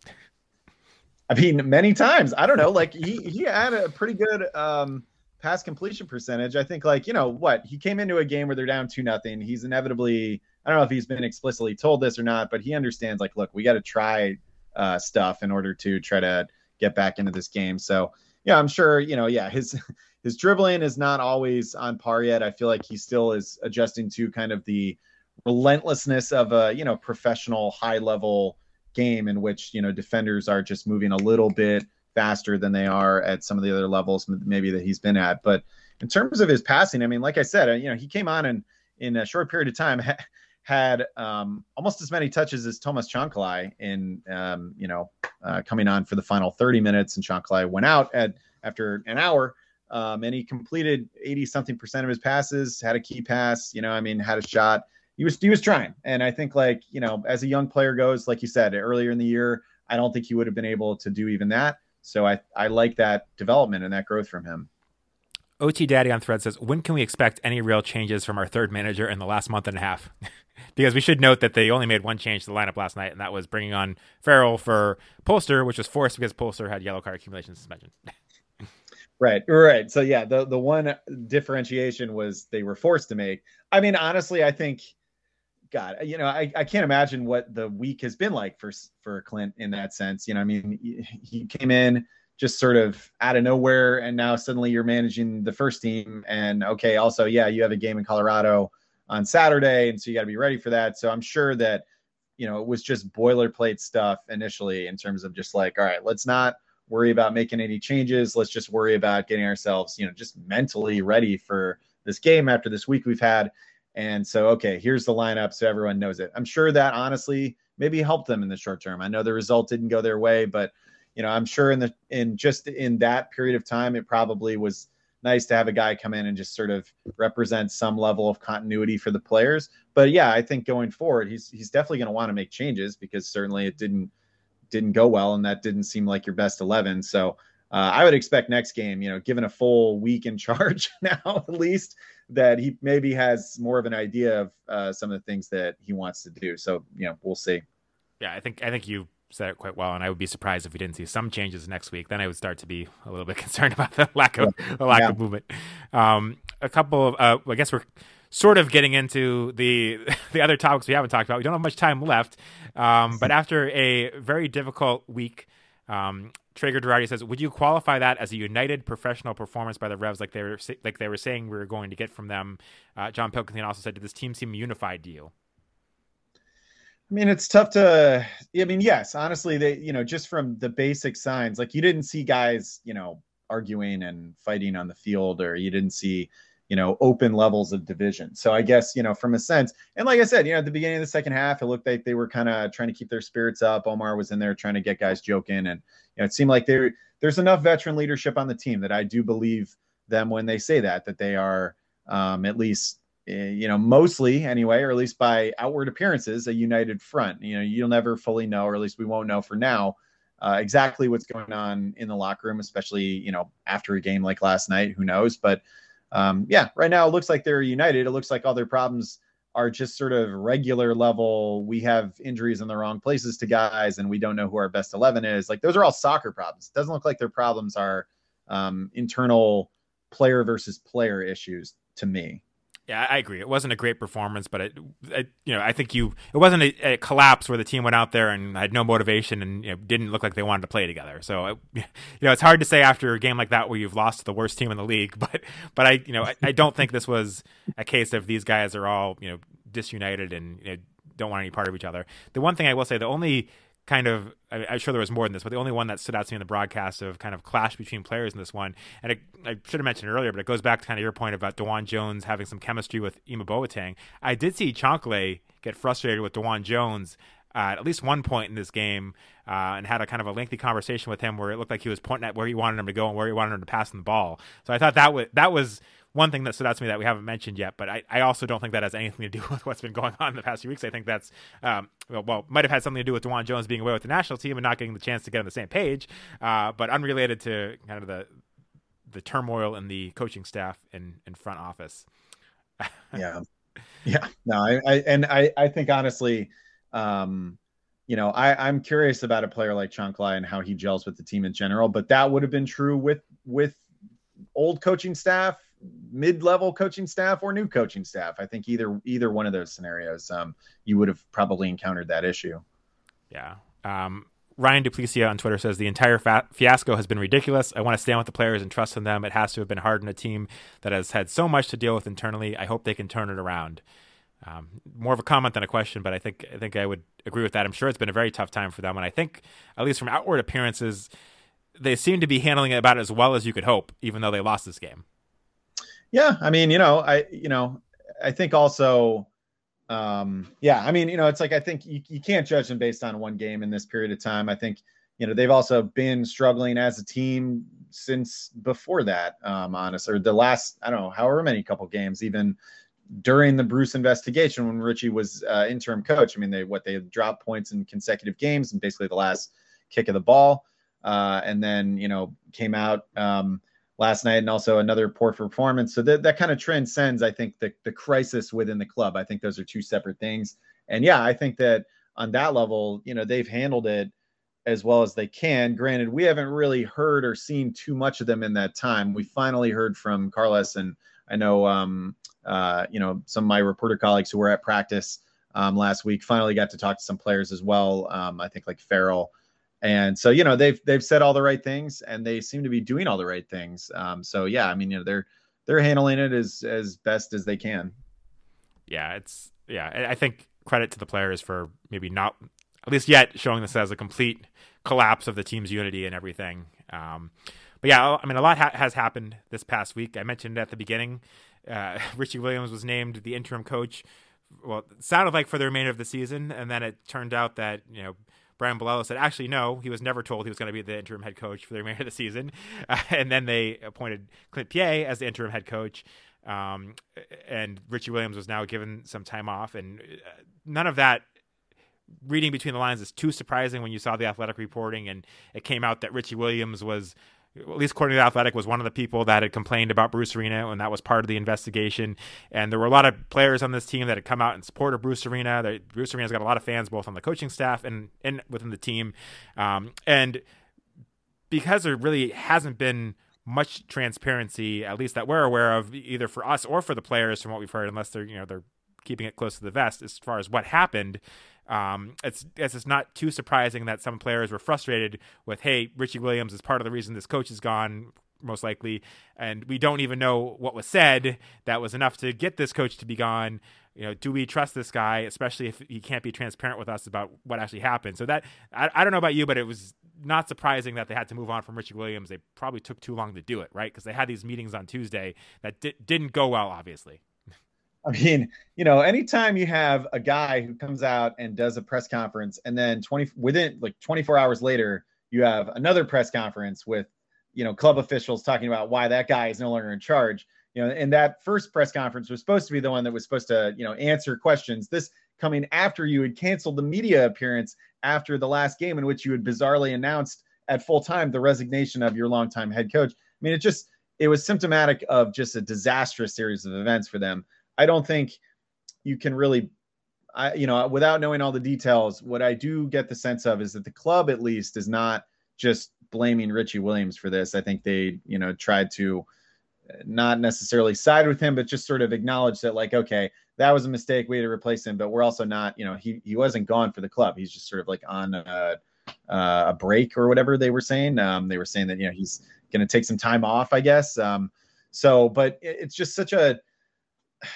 I mean, many times. I don't know. Like he he had a pretty good um, pass completion percentage. I think like you know what he came into a game where they're down two nothing. He's inevitably I don't know if he's been explicitly told this or not, but he understands like look, we got to try uh, stuff in order to try to get back into this game. So yeah, I'm sure you know. Yeah, his his dribbling is not always on par yet. I feel like he still is adjusting to kind of the relentlessness of a you know professional high level game in which you know defenders are just moving a little bit faster than they are at some of the other levels maybe that he's been at. But in terms of his passing, I mean, like I said, you know, he came on and in a short period of time had um, almost as many touches as Thomas Chancalay in, um, you know, uh, coming on for the final 30 minutes. And Chancalay went out at after an hour, um, and he completed 80 something percent of his passes. Had a key pass, you know, I mean, had a shot. He was he was trying, and I think like you know, as a young player goes, like you said earlier in the year, I don't think he would have been able to do even that. So I I like that development and that growth from him. OT Daddy on Thread says, when can we expect any real changes from our third manager in the last month and a half? because we should note that they only made one change to the lineup last night, and that was bringing on Farrell for Polster, which was forced because Polster had yellow card accumulation suspension. right, right. So yeah, the the one differentiation was they were forced to make. I mean, honestly, I think, God, you know, I, I can't imagine what the week has been like for for Clint in that sense. You know, I mean, he came in just sort of out of nowhere and now suddenly you're managing the first team. And okay also yeah you have a game in colorado on saturday and so you got to be ready for that. So i'm sure that you know it was just boilerplate stuff initially in terms of just like all right let's not worry about making any changes. Let's just worry about getting ourselves you know just mentally ready for this game after this week we've had and so okay here's the lineup so everyone knows it i'm sure that honestly maybe helped them in the short term. I know the result didn't go their way, but you know, I'm sure in the in just in that period of time, it probably was nice to have a guy come in and just sort of represent some level of continuity for the players. But yeah, I think going forward, he's he's definitely going to want to make changes because certainly it didn't didn't go well, and that didn't seem like your best eleven. So uh, I would expect next game, you know, given a full week in charge now at least, that he maybe has more of an idea of uh, some of the things that he wants to do. So you know, we'll see. Yeah, I think I think you said it quite well, and I would be surprised if we didn't see some changes next week. Then I would start to be a little bit concerned about the lack of yeah. the lack yeah. of movement. Um, a couple of, uh, I guess we're sort of getting into the the other topics we haven't talked about. We don't have much time left, um, but after a very difficult week. Um, Traeger Girardi says, "Would you qualify that as a united professional performance by the Revs, like they were like they were saying we were going to get from them?" Uh, John Pilkington also said, "Did this team seem unified to you?" I mean, it's tough to. I mean, yes, honestly, they you know just from the basic signs, like you didn't see guys you know arguing and fighting on the field, or you didn't see you know open levels of division. So I guess you know from a sense, and like I said, you know at the beginning of the second half, it looked like they were kind of trying to keep their spirits up. Omar was in there trying to get guys joking, and you know it seemed like there there's enough veteran leadership on the team that I do believe them when they say that that they are um, at least Eh, you know, mostly anyway, or at least by outward appearances, a united front. You know, you'll never fully know, or at least we won't know for now, uh, exactly what's going on in the locker room, especially you know after a game like last night. Who knows? But um, yeah, right now it looks like they're united. It looks like all their problems are just sort of regular level. We have injuries in the wrong places to guys, and we don't know who our best eleven is. Like those are all soccer problems. It doesn't look like their problems are um, internal player versus player issues to me. Yeah, I agree. It wasn't a great performance, but it, it you know, I think you it wasn't a, a, collapse where the team went out there and had no motivation and you know, didn't look like they wanted to play together. So, it, you know, it's hard to say after a game like that where you've lost to the worst team in the league. But, but I, you know, I, I don't think this was a case of these guys are all you know disunited and you know, don't want any part of each other. The one thing I will say, the only kind of I, am sure there was more than this, but the only one that stood out to me in the broadcast of kind of clash between players in this one, and it, I should have mentioned earlier, but it goes back to kind of your point about DeJuan Jones having some chemistry with Ema Boateng. I did see Chancalay get frustrated with DeJuan Jones uh, at least one point in this game uh, and had a kind of a lengthy conversation with him where it looked like he was pointing at where he wanted him to go and where he wanted him to pass the ball. So I thought that was that was one thing that stood out to me that we haven't mentioned yet, but I, I also don't think that has anything to do with what's been going on in the past few weeks. I think that's, um, well, well, might have had something to do with DeJuan Jones being away with the national team and not getting the chance to get on the same page, uh, but unrelated to kind of the the turmoil in the coaching staff and in, front office. yeah, yeah, no, I, I and I, I think honestly, um, you know, I, I'm curious about a player like Chancalay and how he gels with the team in general, but that would have been true with with old coaching staff mid-level coaching staff or new coaching staff. I think either either one of those scenarios, um, you would have probably encountered that issue. Yeah. Um, Ryan Duplicia on Twitter says the entire fa- fiasco has been ridiculous. I want to stand with the players and trust in them. It has to have been hard on a team that has had so much to deal with internally. I hope they can turn it around. Um, more of a comment than a question, but I think I think I would agree with that. I'm sure it's been a very tough time for them, and I think at least from outward appearances, they seem to be handling it about as well as you could hope, even though they lost this game. Yeah, I mean, you know, I you know, I think also um yeah, I mean, you know, it's like I think you, you can't judge them based on one game in this period of time. I think, you know, they've also been struggling as a team since before that, um, honest, or the last, I don't know, however many couple games, even during the Bruce investigation when Richie was uh, interim coach. I mean, they what they dropped points in consecutive games and basically the last kick of the ball. Uh, and then, you know, came out um, last night and also another poor performance. So that, that kind of transcends, I think, the, the crisis within the club. I think those are two separate things. And yeah, I think that on that level, you know, they've handled it as well as they can. Granted, we haven't really heard or seen too much of them in that time. We finally heard from Carlos, and I know, um, uh, you know, some of my reporter colleagues who were at practice um, last week finally got to talk to some players as well. Um, I think like Farrell and so, you know, they've they've said all the right things, and they seem to be doing all the right things. Um, so yeah, I mean, you know, they're they're handling it as as best as they can. Yeah, it's yeah. I think credit to the players for maybe not at least yet showing this as a complete collapse of the team's unity and everything. Um, but yeah, I mean, a lot ha- has happened this past week. I mentioned at the beginning, uh, Richie Williams was named the interim coach well, sounded like for the remainder of the season, and then it turned out that you know Brian Bilello said actually no, he was never told he was going to be the interim head coach for the remainder of the season, uh, and then they appointed Clint Peay as the interim head coach. Um, and Richie Williams was now given some time off, and uh, none of that reading between the lines is too surprising when you saw the athletic reporting and it came out that Richie Williams was at least according to the Athletic, was one of the people that had complained about Bruce Arena, and that was part of the investigation. And there were a lot of players on this team that had come out in support of Bruce Arena. Bruce Arena's got a lot of fans both on the coaching staff and, and within the team. Um, and because there really hasn't been much transparency, at least that we're aware of, either for us or for the players, from what we've heard, unless they're you know they're keeping it close to the vest as far as what happened. Um, it's it's just not too surprising that some players were frustrated with, hey, Richie Williams is part of the reason this coach is gone, most likely, and we don't even know what was said that was enough to get this coach to be gone. You know, do we trust this guy, especially if he can't be transparent with us about what actually happened? So that I, I don't know about you, but it was not surprising that they had to move on from Richie Williams. They probably took too long to do it, right? Because they had these meetings on Tuesday that di- didn't go well, obviously. I mean, you know, anytime you have a guy who comes out and does a press conference and then 20 within like 24 hours later, you have another press conference with, you know, club officials talking about why that guy is no longer in charge. You know, and that first press conference was supposed to be the one that was supposed to, you know, answer questions. This coming after you had canceled the media appearance after the last game in which you had bizarrely announced at full time the resignation of your longtime head coach. I mean, it just it was symptomatic of just a disastrous series of events for them. I don't think you can really, I, you know, without knowing all the details, what I do get the sense of is that the club at least is not just blaming Richie Williams for this. I think they, you know, tried to uh, not necessarily side with him, but just sort of acknowledge that, like, okay, that was a mistake. We had to replace him, but we're also not, you know, he he wasn't gone for the club. He's just sort of like on a, a break or whatever they were saying. Um, they were saying that you know he's going to take some time off, I guess. Um, so, but it's just such a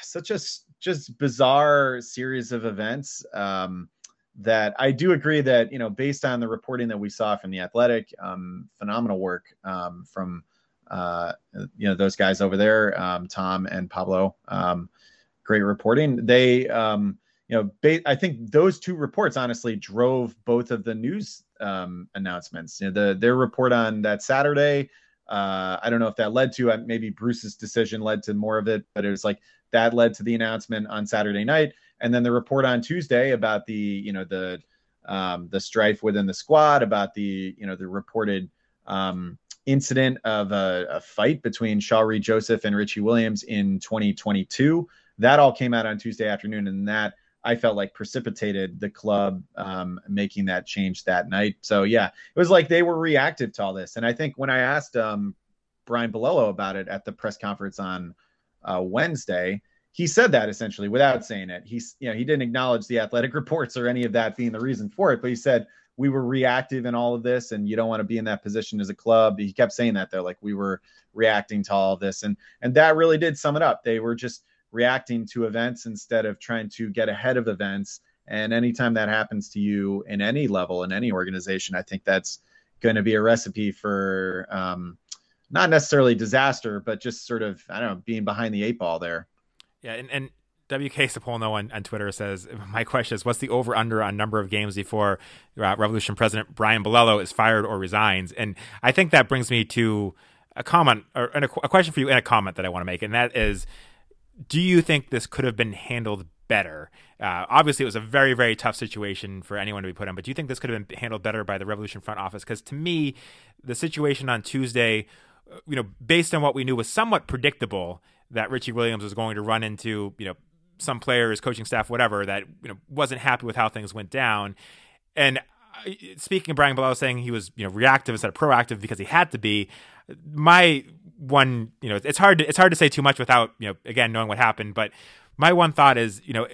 such a just bizarre series of events um, that I do agree that you know based on the reporting that we saw from the Athletic, um, phenomenal work um, from uh, you know those guys over there, um, Tom and Pablo. Um, great reporting. They um, you know ba- I think those two reports honestly drove both of the news announcements. You know, the their report on that Saturday. Uh, I don't know if that led to uh, maybe Bruce's decision led to more of it, but it was like that led to the announcement on Saturday night, and then the report on Tuesday about the you know the um, the strife within the squad, about the you know the reported um, incident of a, a, fight between Shalrie Joseph and Richie Williams in 2022. That all came out on Tuesday afternoon, and that I felt like precipitated the club um, making that change that night. So yeah, it was like they were reactive to all this. And I think when I asked um, Brian Bilello about it at the press conference on uh, Wednesday, he said that essentially without saying it. He's, you know, he didn't acknowledge the athletic reports or any of that being the reason for it, but he said we were reactive in all of this, and you don't want to be in that position as a club. He kept saying that though, like we were reacting to all of this, and and that really did sum it up. They were just reacting to events instead of trying to get ahead of events. And anytime that happens to you in any level in any organization, I think that's going to be a recipe for um, not necessarily disaster, but just sort of I don't know being behind the eight ball there. Yeah, and, and WK Sapolno on, on Twitter says, My question is, what's the over under on number of games before uh, Revolution President Brian Bilello is fired or resigns? And I think that brings me to a comment or a, a question for you and a comment that I want to make. And that is, do you think this could have been handled better? Uh, obviously, it was a very, very tough situation for anyone to be put in, but do you think this could have been handled better by the Revolution front office? Because to me, the situation on Tuesday, you know, based on what we knew, was somewhat predictable that Richie Williams was going to run into, you know, some players, coaching staff, whatever, that you know wasn't happy with how things went down. And speaking of Brian Bilello saying he was, you know, reactive instead of proactive because he had to be, my one, you know, it's hard to it's hard to say too much without, you know, again knowing what happened, but my one thought is, you know,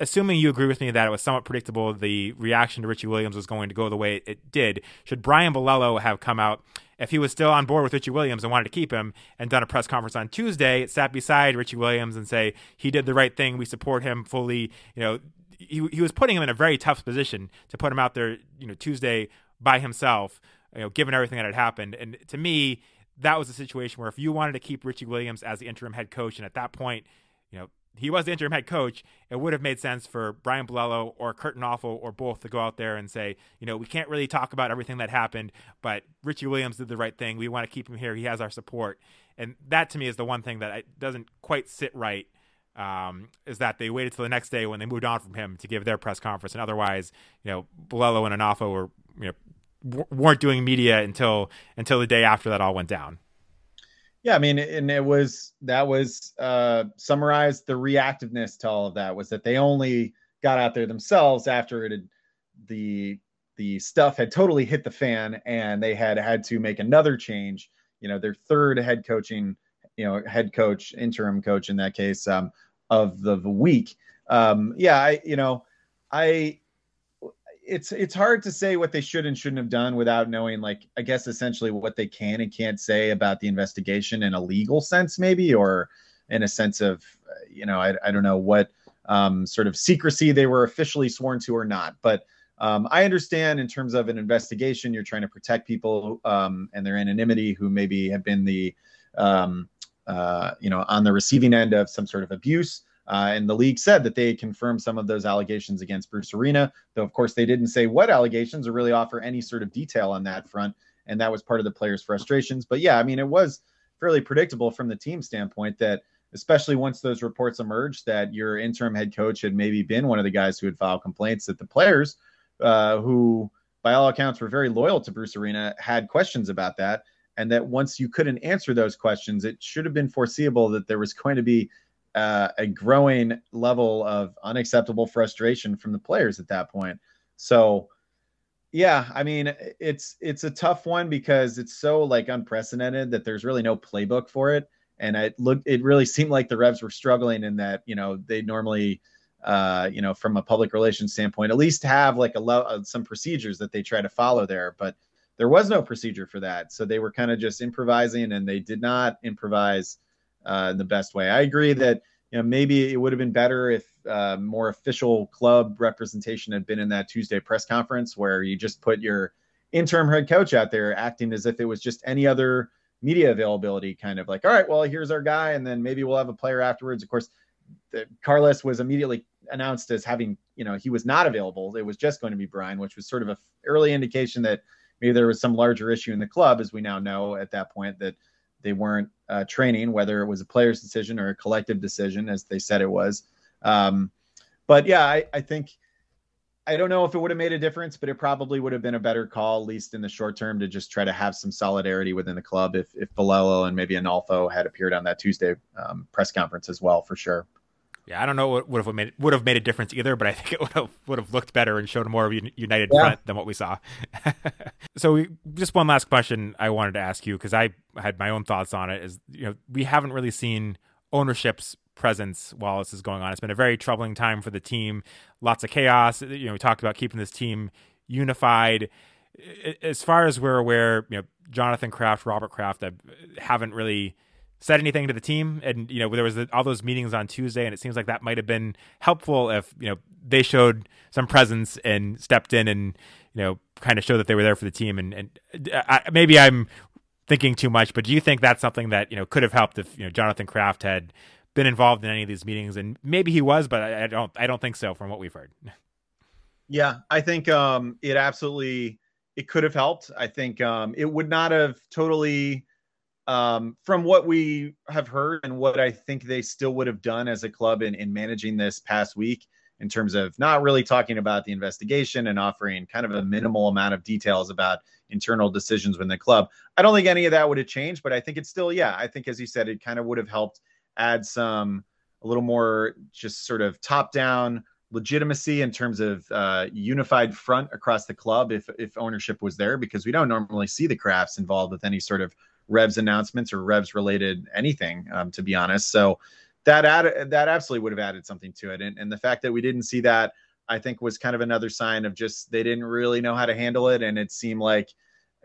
assuming you agree with me that it was somewhat predictable the reaction to Richie Williams was going to go the way it did, should Brian Bilello have come out if he was still on board with Richie Williams and wanted to keep him and done a press conference on Tuesday, sat beside Richie Williams and say he did the right thing, we support him fully, you know, he he was putting him in a very tough position to put him out there, you know, Tuesday by himself, you know, given everything that had happened. And to me, that was a situation where if you wanted to keep Richie Williams as the interim head coach, and at that point, he was the interim head coach, it would have made sense for Brian Bilello or Curt Onalfo or both to go out there and say, you know, we can't really talk about everything that happened, but Richie Williams did the right thing. We want to keep him here. He has our support. And that to me is the one thing that doesn't quite sit right. Um, is that they waited till the next day when they moved on from him to give their press conference, and otherwise, you know, Bilello and Onalfo were, you know, w- weren't doing media until until the day after that all went down. Yeah, I mean, and it was that was uh, summarized the reactiveness to all of that was that they only got out there themselves after it had the the stuff had totally hit the fan and they had had to make another change. You know, their third head coaching, you know, head coach, interim coach in that case, um, of the, the week. Um, yeah, I, you know, I it's it's hard to say what they should and shouldn't have done without knowing like i guess essentially what they can and can't say about the investigation in a legal sense maybe or in a sense of you know i, I don't know what um, sort of secrecy they were officially sworn to or not. But um, i understand in terms of an investigation you're trying to protect people um, and their anonymity who maybe have been the um, uh, you know on the receiving end of some sort of abuse uh, and the league said that they confirmed some of those allegations against Bruce Arena, though, of course, they didn't say what allegations or really offer any sort of detail on that front. And that was part of the players' frustrations. But yeah, I mean, it was fairly predictable from the team standpoint that, especially once those reports emerged, that your interim head coach had maybe been one of the guys who had filed complaints, that the players, uh, who by all accounts were very loyal to Bruce Arena, had questions about that. And that once you couldn't answer those questions, it should have been foreseeable that there was going to be uh, a growing level of unacceptable frustration from the players at that point. So, yeah, I mean, it's it's a tough one because it's so like unprecedented that there's really no playbook for it. And it looked, it really seemed like the Revs were struggling in that, you know, they normally, uh, you know, from a public relations standpoint, at least have like a lo- uh, some procedures that they try to follow there. But there was no procedure for that, so they were kind of just improvising, and they did not improvise uh, in the best way. I agree that you know maybe it would have been better if uh, more official club representation had been in that Tuesday press conference where you just put your interim head coach out there acting as if it was just any other media availability kind of like all right well here's our guy and then maybe we'll have a player afterwards of course the, carlos was immediately announced as having you know he was not available it was just going to be brian which was sort of a early indication that maybe there was some larger issue in the club as we now know at that point that they weren't uh, training, whether it was a player's decision or a collective decision, as they said it was. Um, but yeah, I, I, think I don't know if it would have made a difference, but it probably would have been a better call, at least in the short term, to just try to have some solidarity within the club. If if Bilello and maybe Onalfo had appeared on that Tuesday um, press conference as well, for sure. Yeah, I don't know what would have made would have made a difference either, but I think it would have would have looked better and showed more of a united yeah. front than what we saw. so, we, just one last question I wanted to ask you because I had my own thoughts on it. Is you know we haven't really seen ownership's presence while this is going on. It's been a very troubling time for the team. Lots of chaos. You know, we talked about keeping this team unified. As far as we're aware, you know, Jonathan Kraft, Robert Kraft, uh, haven't really said anything to the team and you know there was the, all those meetings on tuesday and it seems like that might have been helpful if you know they showed some presence and stepped in and you know kind of show that they were there for the team. And, and I, maybe i'm thinking too much but do you think that's something that you know could have helped if you know jonathan kraft had been involved in any of these meetings? And maybe he was but i, I don't i don't think so from what we've heard. Yeah i think um it absolutely it could have helped. I think um it would not have totally um, from what we have heard and what I think they still would have done as a club in, in managing this past week, in terms of not really talking about the investigation and offering kind of a minimal amount of details about internal decisions within the club. I don't think any of that would have changed, but I think it's still, yeah, I think as you said, it kind of would have helped add some a little more just sort of top down legitimacy in terms of uh, unified front across the club if if ownership was there because we don't normally see the Krafts involved with any sort of Revs announcements or Revs related anything, um, to be honest. So that added, that absolutely would have added something to it. And, and the fact that we didn't see that, I think, was kind of another sign of just they didn't really know how to handle it, and it seemed like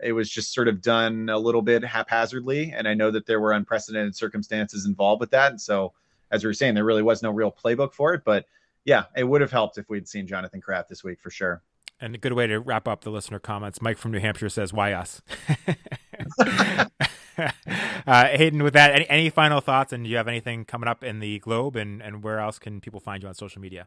it was just sort of done a little bit haphazardly. And I know that there were unprecedented circumstances involved with that. And so, as we were saying, there really was no real playbook for it. But yeah, it would have helped if we'd seen Jonathan Kraft this week for sure. And a good way to wrap up the listener comments. Mike from New Hampshire says, "Why us?" Uh, Hayden, with that, any, any final thoughts? And do you have anything coming up in the Globe? And, and where else can people find you on social media?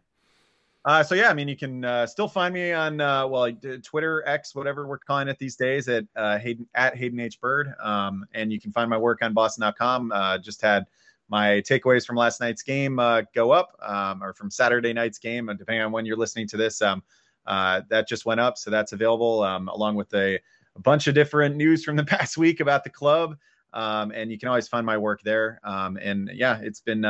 Uh, so yeah, I mean, you can uh, still find me on uh, well, Twitter, X, whatever we're calling it these days, at uh, Hayden at Hayden H Bird, um, and you can find my work on Boston.com. Uh, just had my takeaways from last night's game uh, go up, um, or from Saturday night's game, depending on when you're listening to this. Um, that just went up, so that's available um, along with a, a, bunch of different news from the past week about the club, um, and you can always find my work there. Um, and yeah, it's been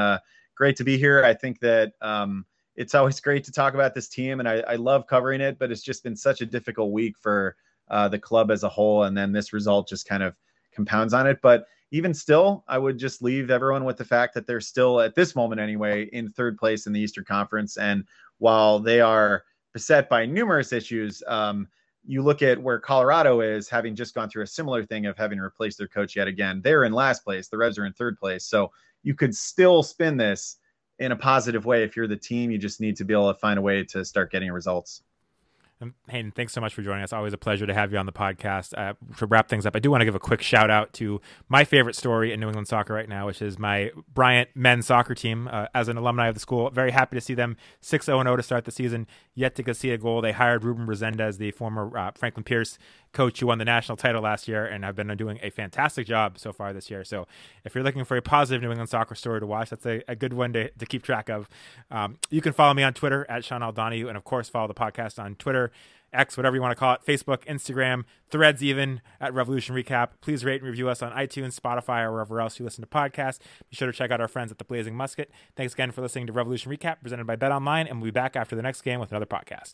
great to be here. I think that. Um, it's always great to talk about this team, and I, I love covering it. But it's just been such a difficult week for uh, the club as a whole, and then this result just kind of compounds on it. But even still, I would just leave everyone with the fact that they're still at this moment anyway in third place in the Eastern Conference, and while they are beset by numerous issues. You look at where Colorado is, having just gone through a similar thing of having replaced their coach yet again. They're in last place. The Reds are in third place. So you could still spin this in a positive way. If you're the team, you just need to be able to find a way to start getting results. Hayden, thanks so much for joining us. Always a pleasure to have you on the podcast. Uh, to wrap things up, I do want to give a quick shout out to my favorite story in New England soccer right now, which is my Bryant men's soccer team. Uh, as an alumni of the school, very happy to see them 6 0 0 to start the season. Yet to see a goal. They hired Ruben Resendes, the former uh, Franklin Pierce coach who won the national title last year and have been doing a fantastic job so far this year. So if you're looking for a positive New England soccer story to watch, that's a, a good one to, to keep track of. Um, you can follow me on Twitter at SeanLDonahue, and of course, follow the podcast on Twitter. X, whatever you want to call it, Facebook, Instagram, threads, even at Revolution Recap. Please rate and review us on iTunes, Spotify, or wherever else you listen to podcasts. Be sure to check out our friends at the Blazing Musket. Thanks again for listening to Revolution Recap, presented by BetOnline, and we'll be back after the next game with another podcast.